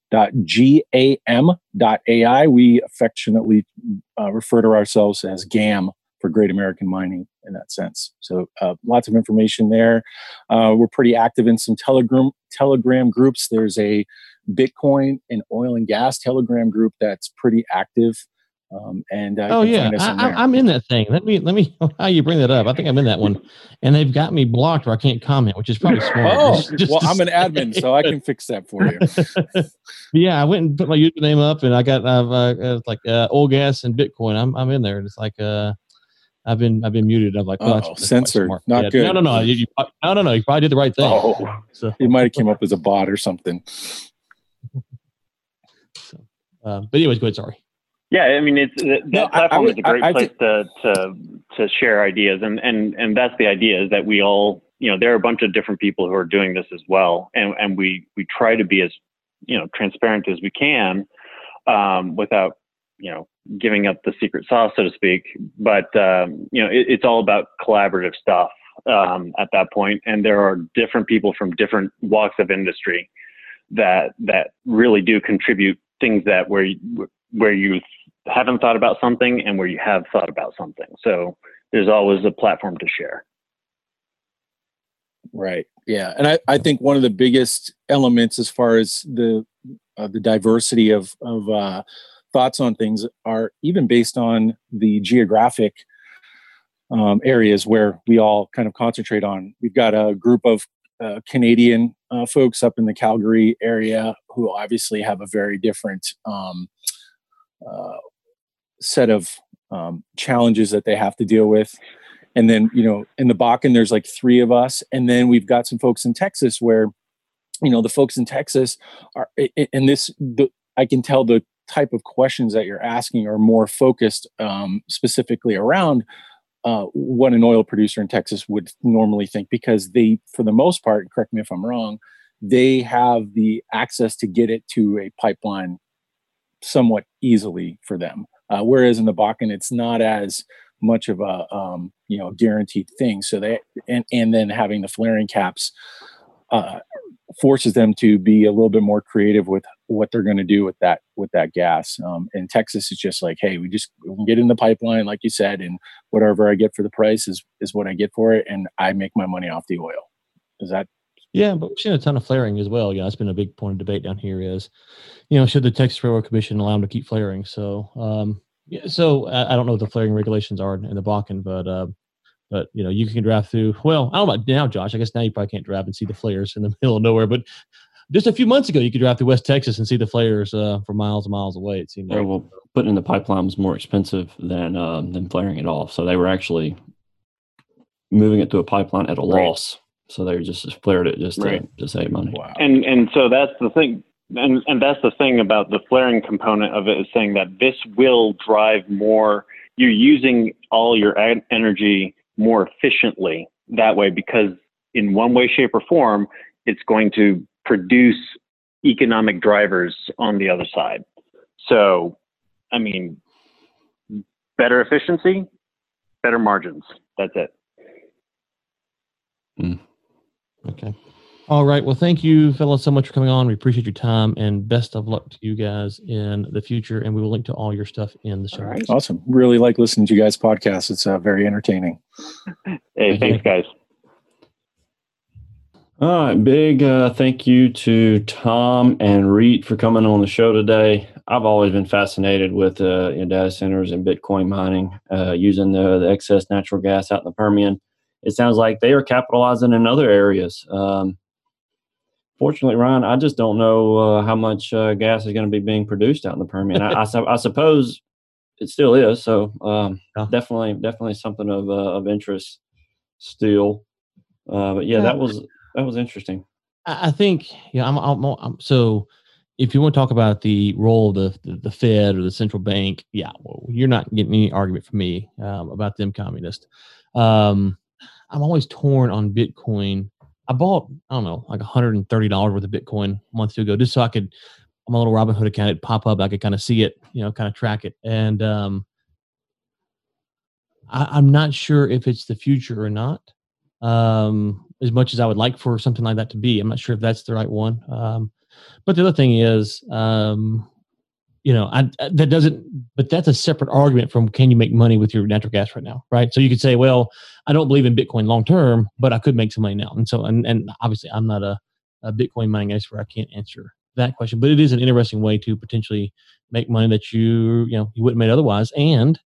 We affectionately uh, refer to ourselves as GAM for Great American Mining in that sense. So uh, lots of information there. Uh, we're pretty active in some Telegram Telegram groups. There's a Bitcoin and oil and gas Telegram group that's pretty active. Um, and uh, oh yeah, I, am in that thing. Let me let me. How you bring that up? I think I'm in that one, and they've got me blocked where I can't comment, which is probably smart. oh, just, just well, I'm an admin, so I can fix that for you. yeah, I went and put my username up, and I got uh, uh, like uh, oil, gas, and Bitcoin. I'm I'm in there. and It's like uh, I've been I've been muted. I'm like, oh, oh censored, not yeah, good. No, no, no, you, you, no, no, no. You probably did the right thing. Oh, so. it might have came up as a bot or something. so, uh, but anyways, go ahead. Sorry. Yeah, I mean, it's that no, platform I, I, is a great I, place to to to share ideas, and and and that's the idea is that we all, you know, there are a bunch of different people who are doing this as well, and and we we try to be as you know transparent as we can um, without you know giving up the secret sauce, so to speak. But um, you know, it, it's all about collaborative stuff um, at that point, and there are different people from different walks of industry that that really do contribute things that where you, where you haven't thought about something and where you have thought about something. So there's always a platform to share. Right. Yeah, and I, I think one of the biggest elements as far as the uh, the diversity of of uh, thoughts on things are even based on the geographic um, areas where we all kind of concentrate on. We've got a group of uh, Canadian uh, folks up in the Calgary area who obviously have a very different um, uh, set of um, challenges that they have to deal with. And then, you know, in the Bakken, there's like three of us. And then we've got some folks in Texas where, you know, the folks in Texas are, and this, the, I can tell the type of questions that you're asking are more focused um, specifically around uh, what an oil producer in Texas would normally think because they, for the most part, correct me if I'm wrong, they have the access to get it to a pipeline somewhat easily for them. Uh, whereas in the Bakken, it's not as much of a um, you know guaranteed thing. So they and and then having the flaring caps uh, forces them to be a little bit more creative with what they're going to do with that with that gas. Um, in Texas, it's just like, hey, we just we get in the pipeline, like you said, and whatever I get for the price is is what I get for it, and I make my money off the oil. Is that? Yeah, but we've seen a ton of flaring as well. Yeah, that's been a big point of debate down here. Is, you know, should the Texas Railroad Commission allow them to keep flaring? So, um, yeah, so I, I don't know what the flaring regulations are in the Bakken, but uh, but you know, you can drive through. Well, I don't know about now, Josh. I guess now you probably can't drive and see the flares in the middle of nowhere. But just a few months ago, you could drive through West Texas and see the flares uh, for miles and miles away. It seemed. Yeah, like. well, putting in the pipeline was more expensive than uh, than flaring it off. So they were actually moving it through a pipeline at a Right. loss. So they just flared it just to, Right. to save money. Wow. And and so that's the thing. And and that's the thing about the flaring component of it is saying that this will drive more. You're using all your energy more efficiently that way because in one way, shape, or form, it's going to produce economic drivers on the other side. So, I mean, better efficiency, better margins. That's it. Okay. All right. Well, thank you, fellas, so much for coming on. We appreciate your time and best of luck to you guys in the future. And we will link to all your stuff in the show. All right. Awesome. Really like listening to you guys' podcast. It's uh, very entertaining. Hey, Thank thanks, guys. All right, big uh, thank you to Tom and Reed for coming on the show today. I've always been fascinated with uh, you know, data centers and Bitcoin mining uh, using the, the excess natural gas out in the Permian. It sounds like they are capitalizing in other areas. Um, fortunately, Ryan, I just don't know uh, how much uh, gas is going to be being produced out in the Permian. I, I, su- I suppose it still is. So um, Yeah. definitely, definitely something of uh, of interest still. Uh, but yeah, Yeah. that was that was interesting. I think, yeah, I'm, I'm, I'm so if you want to talk about the role of the, the, the Fed or the central bank, yeah, well, you're not getting any argument from me um, about them communist. Um, I'm always torn on Bitcoin. I bought, I don't know, like $130 worth of Bitcoin a month ago, just so I could, my little Robinhood account, it pop up. I could kind of see it, you know, kind of track it. And um, I, I'm not sure if it's the future or not. Um, as much as I would like for something like that to be, I'm not sure if that's the right one. Um, but the other thing is, um, you know, I, that doesn't. But that's a separate argument from can you make money with your natural gas right now, right? So you could say, well, I don't believe in Bitcoin long term, but I could make some money now. And so, and, and obviously, I'm not a, a Bitcoin mining expert. I can't answer that question, but it is an interesting way to potentially make money that you you know you wouldn't make otherwise. And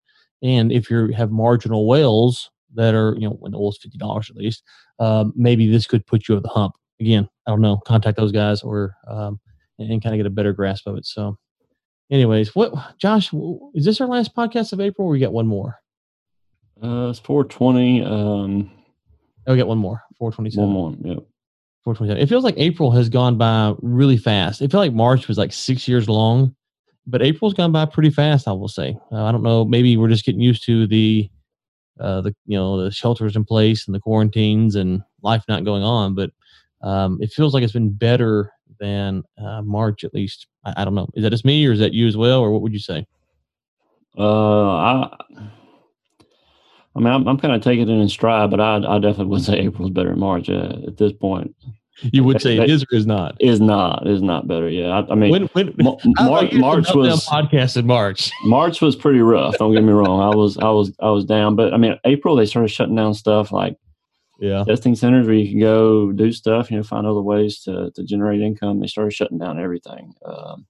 and if you have marginal whales that are you know when the oil's fifty dollars at least, um, maybe this could put you over the hump. Again, I don't know. Contact those guys or um, and, and kind of get a better grasp of it. So, anyways, what Josh is this our last podcast of April? or we got one more? Uh, it's 420. Um, Oh, we got one more. Four twenty one more. Yep. 427. It feels like April has gone by really fast. It felt like March was like six years long, but April's gone by pretty fast. I will say. Uh, I don't know. Maybe we're just getting used to the, uh, the you know the shelters in place and the quarantines and life not going on. But um, it feels like it's been better than uh, March at least. I, I don't know. Is that just me or is that you as well, or what would you say? Uh, I, I mean, I'm, I'm kind of taking it in stride, but I, I definitely would say April's better than March uh, at this point. You would say it is or is not. Is not is not better. Yeah, I, I mean, When when Mar- you March was podcast in March. March was pretty rough. Don't get me wrong. I was I was I was down, but I mean, April they started shutting down stuff like Yeah. testing centers where you can go do stuff. You know, find other ways to to generate income. They started shutting down everything. Um,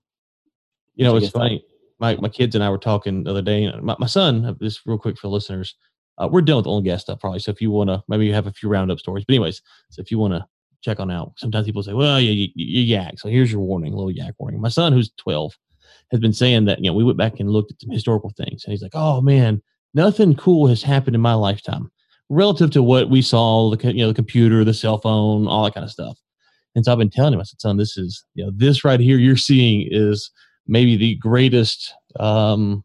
You know, it's that- funny. My my kids and I were talking the other day. My, my son, uh, just real quick for listeners, uh, we're done with oil and gas stuff probably. So if you want to, maybe you have a few roundup stories. But anyways, so if you want to check on out. Sometimes people say, "Well, you, you, you yak." So here's your warning, little yak warning. My son, who's 12, has been saying that you know we went back and looked at some historical things, and he's like, "Oh man, nothing cool has happened in my lifetime relative to what we saw the you know the computer, the cell phone, all that kind of stuff." And so I've been telling him, I said, "Son, this is you know this right here you're seeing is maybe the greatest." Um,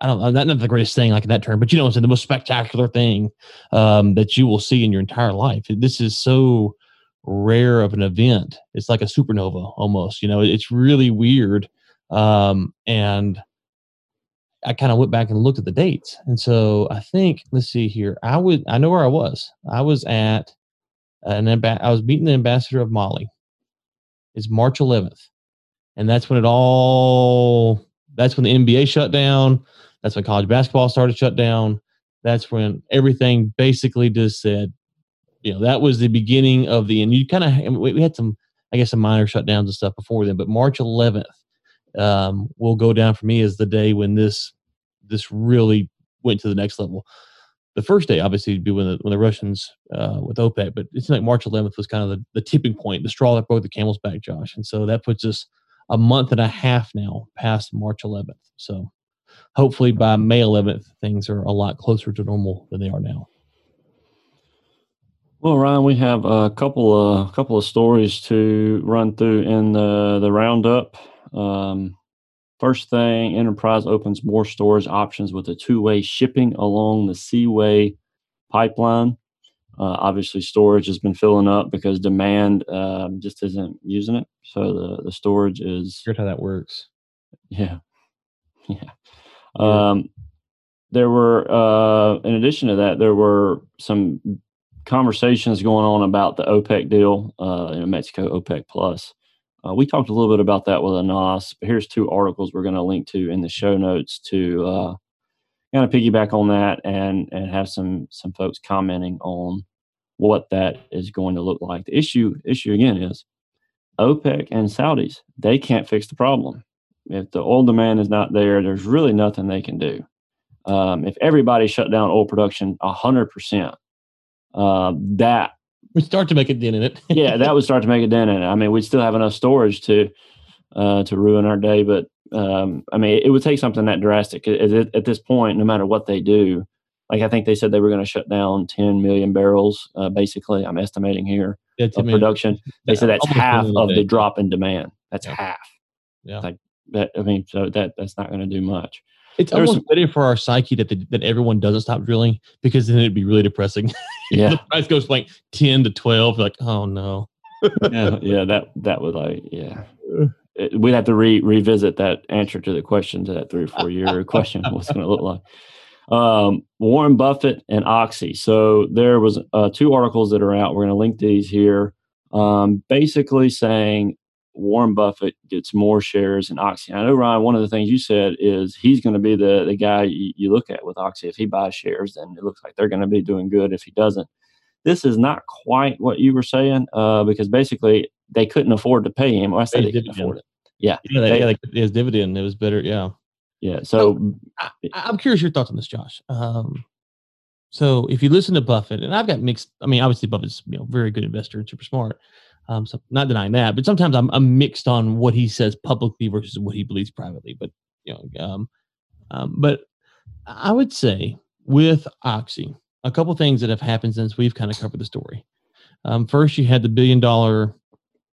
I don't know, not, not the greatest thing like in that term, but you know, it's the most spectacular thing um, that you will see in your entire life. This is so rare of an event. It's like a supernova almost. You know, it's really weird. Um, and I kind of went back and looked at the dates, and so I think let's see here. I would I know where I was. I was at an I was meeting the ambassador of Mali. It's March 11th, and that's when it all. That's when the NBA shut down. That's when college basketball started shut down. That's when everything basically just said, you know, that was the beginning of the, and you kind of, we had some, I guess, some minor shutdowns and stuff before then, but March 11th um, will go down for me as the day when this, this really went to the next level. The first day, obviously, would be when the, when the Russians uh, with OPEC, but it's like March 11th was kind of the, the tipping point, the straw that broke the camel's back, Josh. And so that puts us a month and a half now past March 11th. So hopefully by May 11th, things are a lot closer to normal than they are now. Well, Ryan, we have a couple of couple of stories to run through in the the roundup. Um, first thing, Enterprise opens more storage options with a two way shipping along the Seaway pipeline. Uh, obviously, storage has been filling up because demand um, just isn't using it. So the the storage is. Here's how that works. Yeah, yeah. Um, there were, uh, in addition to that, there were some conversations going on about the OPEC deal, uh, in Mexico OPEC plus. Uh, we talked a little bit about that with Anas, here's two articles we're going to link to in the show notes to uh, kind of piggyback on that and and have some some folks commenting on what that is going to look like. The issue issue again is OPEC and Saudis they can't fix the problem. If the oil demand is not there, there's really nothing they can do. Um, if everybody shut down oil production 100%, uh, that we start to make a dent in it. yeah, that would start to make a dent in it. I mean, we'd still have enough storage to uh, to ruin our day, but um, I mean, it would take something that drastic. At, at, this point, no matter what they do, like I think they said they were going to shut down 10 million barrels, uh, basically. I'm estimating here yeah, of production. They said that's half of the drop in demand. That's yeah. half. Yeah. Like that I mean, so that that's not going to do much. It's almost better for our psyche that the, that everyone doesn't stop drilling because then it'd be really depressing. Yeah, the price goes like ten to twelve. Like, oh no. yeah, yeah, that that would like yeah. It, we'd have to re- revisit that answer to the question to that three or four year question. What's going to look like? Um, Warren Buffett and Oxy. So there was uh, two articles that are out. We're going to link these here. Um, basically saying Warren Buffett gets more shares in Oxy. I know Ryan. One of the things you said is he's going to be the the guy you, you, look at with Oxy. If he buys shares, then it looks like they're going to be doing good. If he doesn't, this is not quite what you were saying uh, because basically they couldn't afford to pay him. Well, I said they couldn't afford it. Yeah, yeah, they, they, yeah, his dividend. It was better. Yeah, yeah. So I, am curious your thoughts on this, Josh. Um, so if you listen to Buffett, and I've got mixed. I mean, obviously Buffett's you know very good investor and super smart. Um, so not denying that, but sometimes I'm, I'm mixed on what he says publicly versus what he believes privately. But you know, um, um, but I would say with Oxy, a couple things that have happened since we've kind of covered the story. Um, first, you had the billion dollar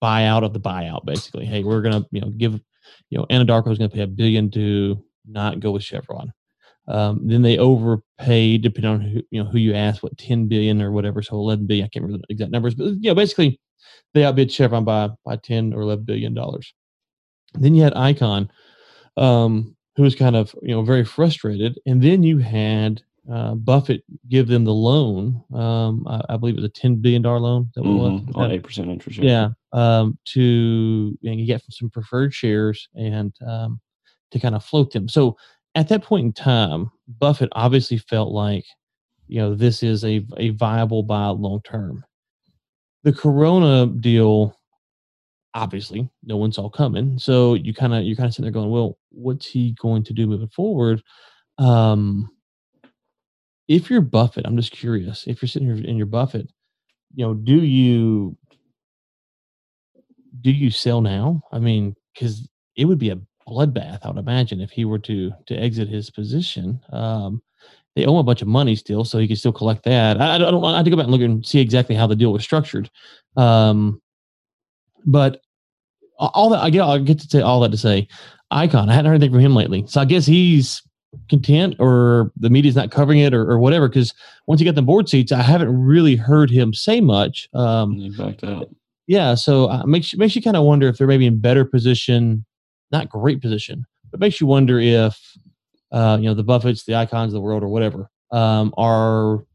buyout of the buyout. Basically, hey, we're gonna you know give you know Anadarko is gonna pay a billion to not go with Chevron. Um, then they overpaid, depending on who you know who you ask, what ten billion or whatever, so eleven billion. I can't remember the exact numbers, but you know, basically they outbid Chevron by by ten or eleven billion dollars. Then you had Icahn, um, who was kind of you know very frustrated, and then you had uh, Buffett give them the loan. Um, I, I, believe it was a ten billion dollar loan. That mm-hmm. on eight percent interest. Yeah, um, to know, you get some preferred shares and um, to kind of float them. So at that point in time, Buffett obviously felt like you know this is a a viable buy long term the corona deal obviously no one saw coming so you kind of you're kind of sitting there going well what's he going to do moving forward um if you're buffett i'm just curious if you're sitting here in your buffett you know, do you do you sell now? I mean, because it would be a bloodbath, I would imagine, if he were to to exit his position. Um, they owe him a bunch of money still, so he can still collect that. I, I don't. I have to go back and look and see exactly how the deal was structured. Um, but all that I get, I'll get to say all that to say, Icahn. I hadn't heard anything from him lately, so I guess he's content, or the media's not covering it, or, or whatever. Because once he got the board seats, I haven't really heard him say much. Um, he backed out. Yeah, so uh, makes makes you kind of wonder if they're maybe in better position, not great position, but makes you wonder if uh, you know the Buffetts, the Icahns of the world, or whatever um, are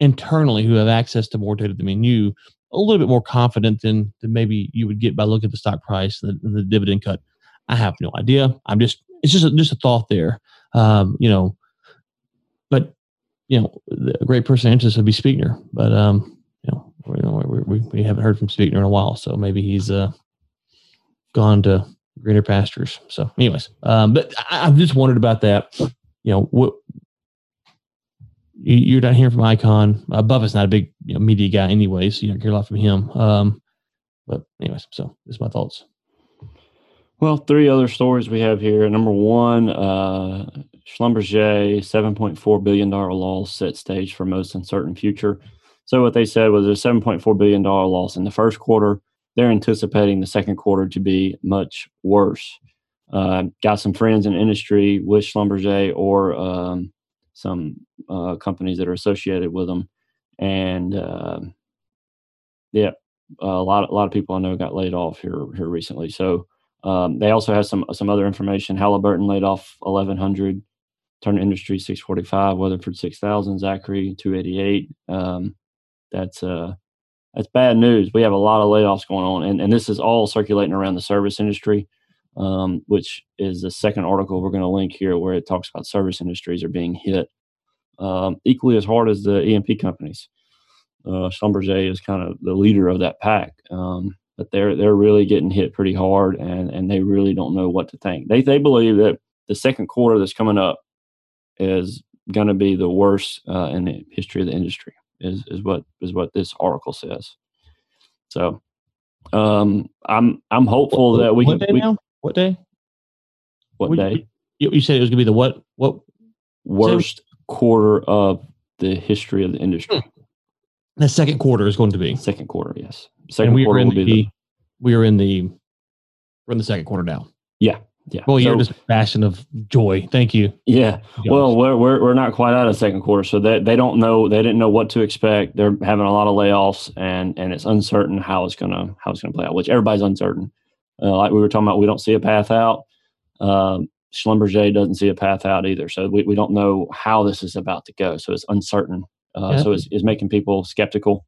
internally who have access to more data than me. you a little bit more confident than, than maybe you would get by looking at the stock price and the, and the dividend cut. I have no idea. I'm just it's just a, just a thought there. Um, you know, but you know, a great person interest would be Spiegelner, but um, you know, we, we, we haven't heard from Spiegelner in a while, so maybe he's uh gone to greener pastures. So, anyways, um, but I, I've just wondered about that. You know, what you, are not hearing from Icahn. Uh, Buffett's not a big you know, media guy anyways. so you don't hear a lot from him. Um, but anyways, so this is my thoughts. Well, three other stories we have here. Number one, uh, Schlumberger $7.4 billion loss set stage for most uncertain future. So what they said was a $7.4 billion loss in the first quarter. They're anticipating the second quarter to be much worse. Uh, got some friends in industry with Schlumberger or um, some uh, companies that are associated with them, and uh, yeah, a lot a lot of people I know got laid off here here recently. So um, they also have some some other information. Halliburton laid off 1,100, Turner Industry 645, Weatherford 6,000, Zachry 288. Um, that's uh that's bad news. We have a lot of layoffs going on, and, and this is all circulating around the service industry, um, which is the second article we're going to link here, where it talks about service industries are being hit um, equally as hard as the E&P companies. Uh, Schlumberger is kind of the leader of that pack, um, but they're they're really getting hit pretty hard, and and they really don't know what to think. They they believe that the second quarter that's coming up is going to be the worst uh, in the history of the industry is is what is what this article says. So um, I'm I'm hopeful that we what can. Day we, What day? What, day? You, you, said it was going to be the what what worst quarter of the history of the industry. Hmm. The second quarter is going to be second quarter. Yes, second we quarter will the, be the. We are in the. We're in the second quarter now. Yeah, yeah. Well, you're just a bastion of joy. Thank you. Yeah. Well, we're, we're, we're not quite out of second quarter, so they, they don't know. They didn't know what to expect. They're having a lot of layoffs, and and it's uncertain how it's gonna how it's gonna play out. Which everybody's uncertain. Uh, like we were talking about, we don't see a path out. Um, Schlumberger doesn't see a path out either, so we, we don't know how this is about to go. So it's uncertain. Uh, yeah. So it's, it's making people skeptical.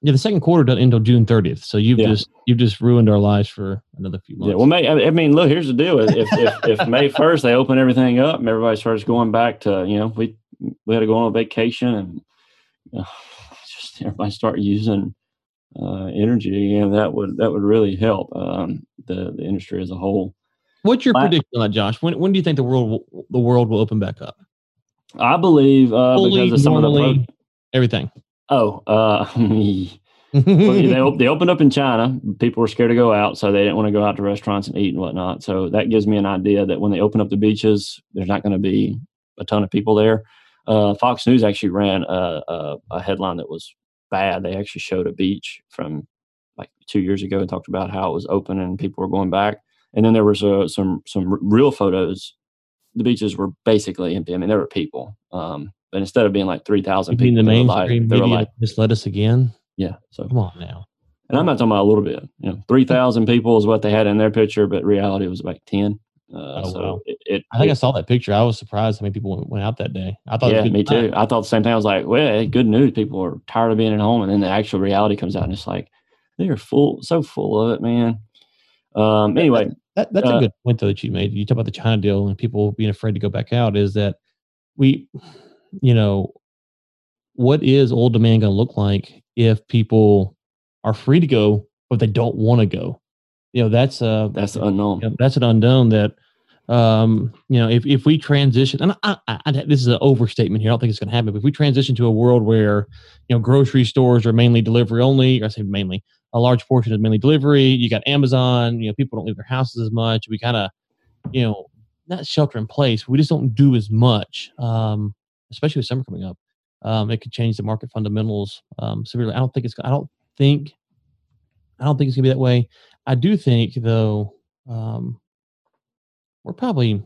Yeah, the second quarter doesn't end until June 30th. So you've yeah. just you've just ruined our lives for another few months. Yeah, well, May, I mean, look, here's the deal: if if, if May 1st they open everything up and everybody starts going back to you know we we had to go on a vacation and uh, just everybody start using uh, energy again, that would that would really help um, the the industry as a whole. What's your prediction on that, Josh? When when do you think the world will, the world will open back up? I believe uh, Fully, because of some normally, of the pro- everything. Oh, uh, well, they they opened up in China. People were scared to go out, so they didn't want to go out to restaurants and eat and whatnot. So that gives me an idea that when they open up the beaches, there's not going to be a ton of people there. Uh, Fox News actually ran a, a, a headline that was bad. They actually showed a beach from like two years ago and talked about how it was open and people were going back. And then there was uh, some some real photos. The beaches were basically empty. I mean, there were people, um, but instead of being like three thousand people, the mainstream like, media like, misled us again. Yeah. So come on now. And I'm not talking about a little bit. You know, three thousand people is what they had in their picture, but reality was like ten. Uh, oh, so wow. it, it, I think it, I saw that picture. I was surprised how many people went, went out that day. I thought, yeah, me too. I thought the same thing. I was like, well, good news. People are tired of being at home, and then the actual reality comes out, and it's like they are full, so full of it, man. Um, anyway, that, that's uh, a good point though that you made. You talk about the China deal and people being afraid to go back out. Is that we, you know, what is old demand going to look like if people are free to go but they don't want to go? You know, that's uh that's unknown. You know, that's an unknown that um, you know, if, if we transition, and I, I, I, this is an overstatement here, I don't think it's going to happen. But if we transition to a world where, you know, grocery stores are mainly delivery only, or I say mainly, a large portion is mainly delivery. You got Amazon. You know, people don't leave their houses as much. We kind of, you know, not shelter in place. We just don't do as much, um, especially with summer coming up. Um, it could change the market fundamentals um, severely. I don't think it's. I don't think. I don't think it's gonna be that way. I do think though. Um, we're probably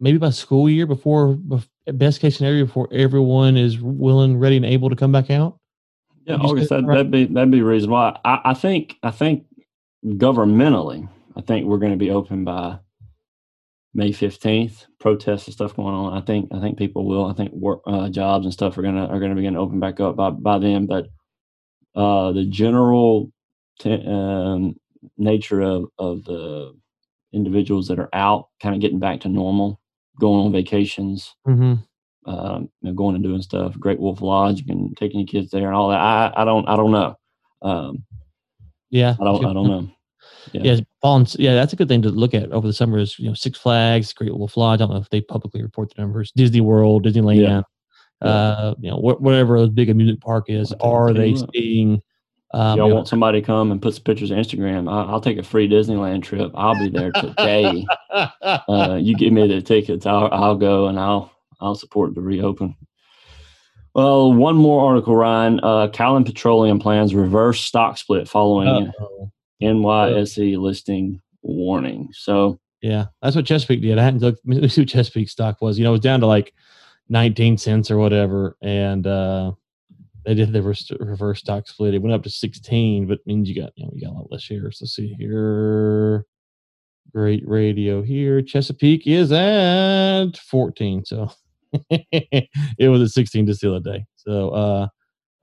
maybe by school year before, best case scenario before everyone is willing, ready, and able to come back out. Yeah, August that, that'd be that'd be reasonable. I, I think I think governmentally, I think we're going to be open by May fifteenth. Protests and stuff going on. I think I think people will. I think work uh, jobs and stuff are gonna are gonna begin to open back up by by then. But uh, the general t- um, nature of of the individuals that are out, kind of getting back to normal, going on vacations, mm-hmm. you know, going and doing stuff. Great Wolf Lodge and taking your kids there and all that. I, I don't I don't know. Um, yeah, I don't I don't know. Yeah. yeah, yeah, that's a good thing to look at over the summer. Is you know Six Flags, Great Wolf Lodge. I don't know if they publicly report the numbers. Disney World, Disneyland, yeah. uh, you know wh- whatever a big amusement park is. Are they seeing um, Y'all want somebody to come and put some pictures on Instagram? I'll, I'll, take a free Disneyland trip. I'll be there today. uh, you give me the tickets, I'll, I'll go and I'll I'll support the reopen. Well, one more article, Ryan. Uh, Callon Petroleum plans reverse stock split following. NYSE listing warning. So yeah, that's what Chesapeake did. I hadn't looked. Let me see what Chesapeake stock was. You know, it was down to like 19 cents or whatever, and uh, they did the reverse, stock split. It went up to 16, but means you got you know you got a lot less shares. Let's see here. Great radio here. Chesapeake is at 14. So it was at 16 to the other day. So uh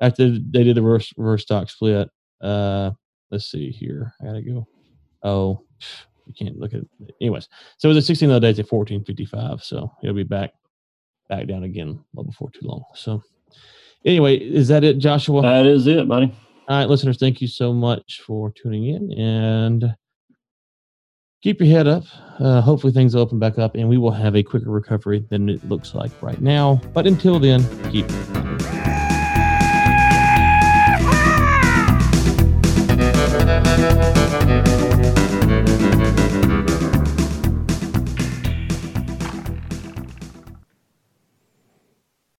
after they did the reverse, reverse stock split, uh let's see here. I gotta go. Oh, you can't look at it. Anyways, so it was at 16 the other day, it's at 1455. So it'll be back back down again before too long. So Anyway, is that it, Joshua? That is it, buddy. All right, listeners, thank you so much for tuning in and keep your head up. Uh, hopefully, things open back up and we will have a quicker recovery than it looks like right now. But until then, keep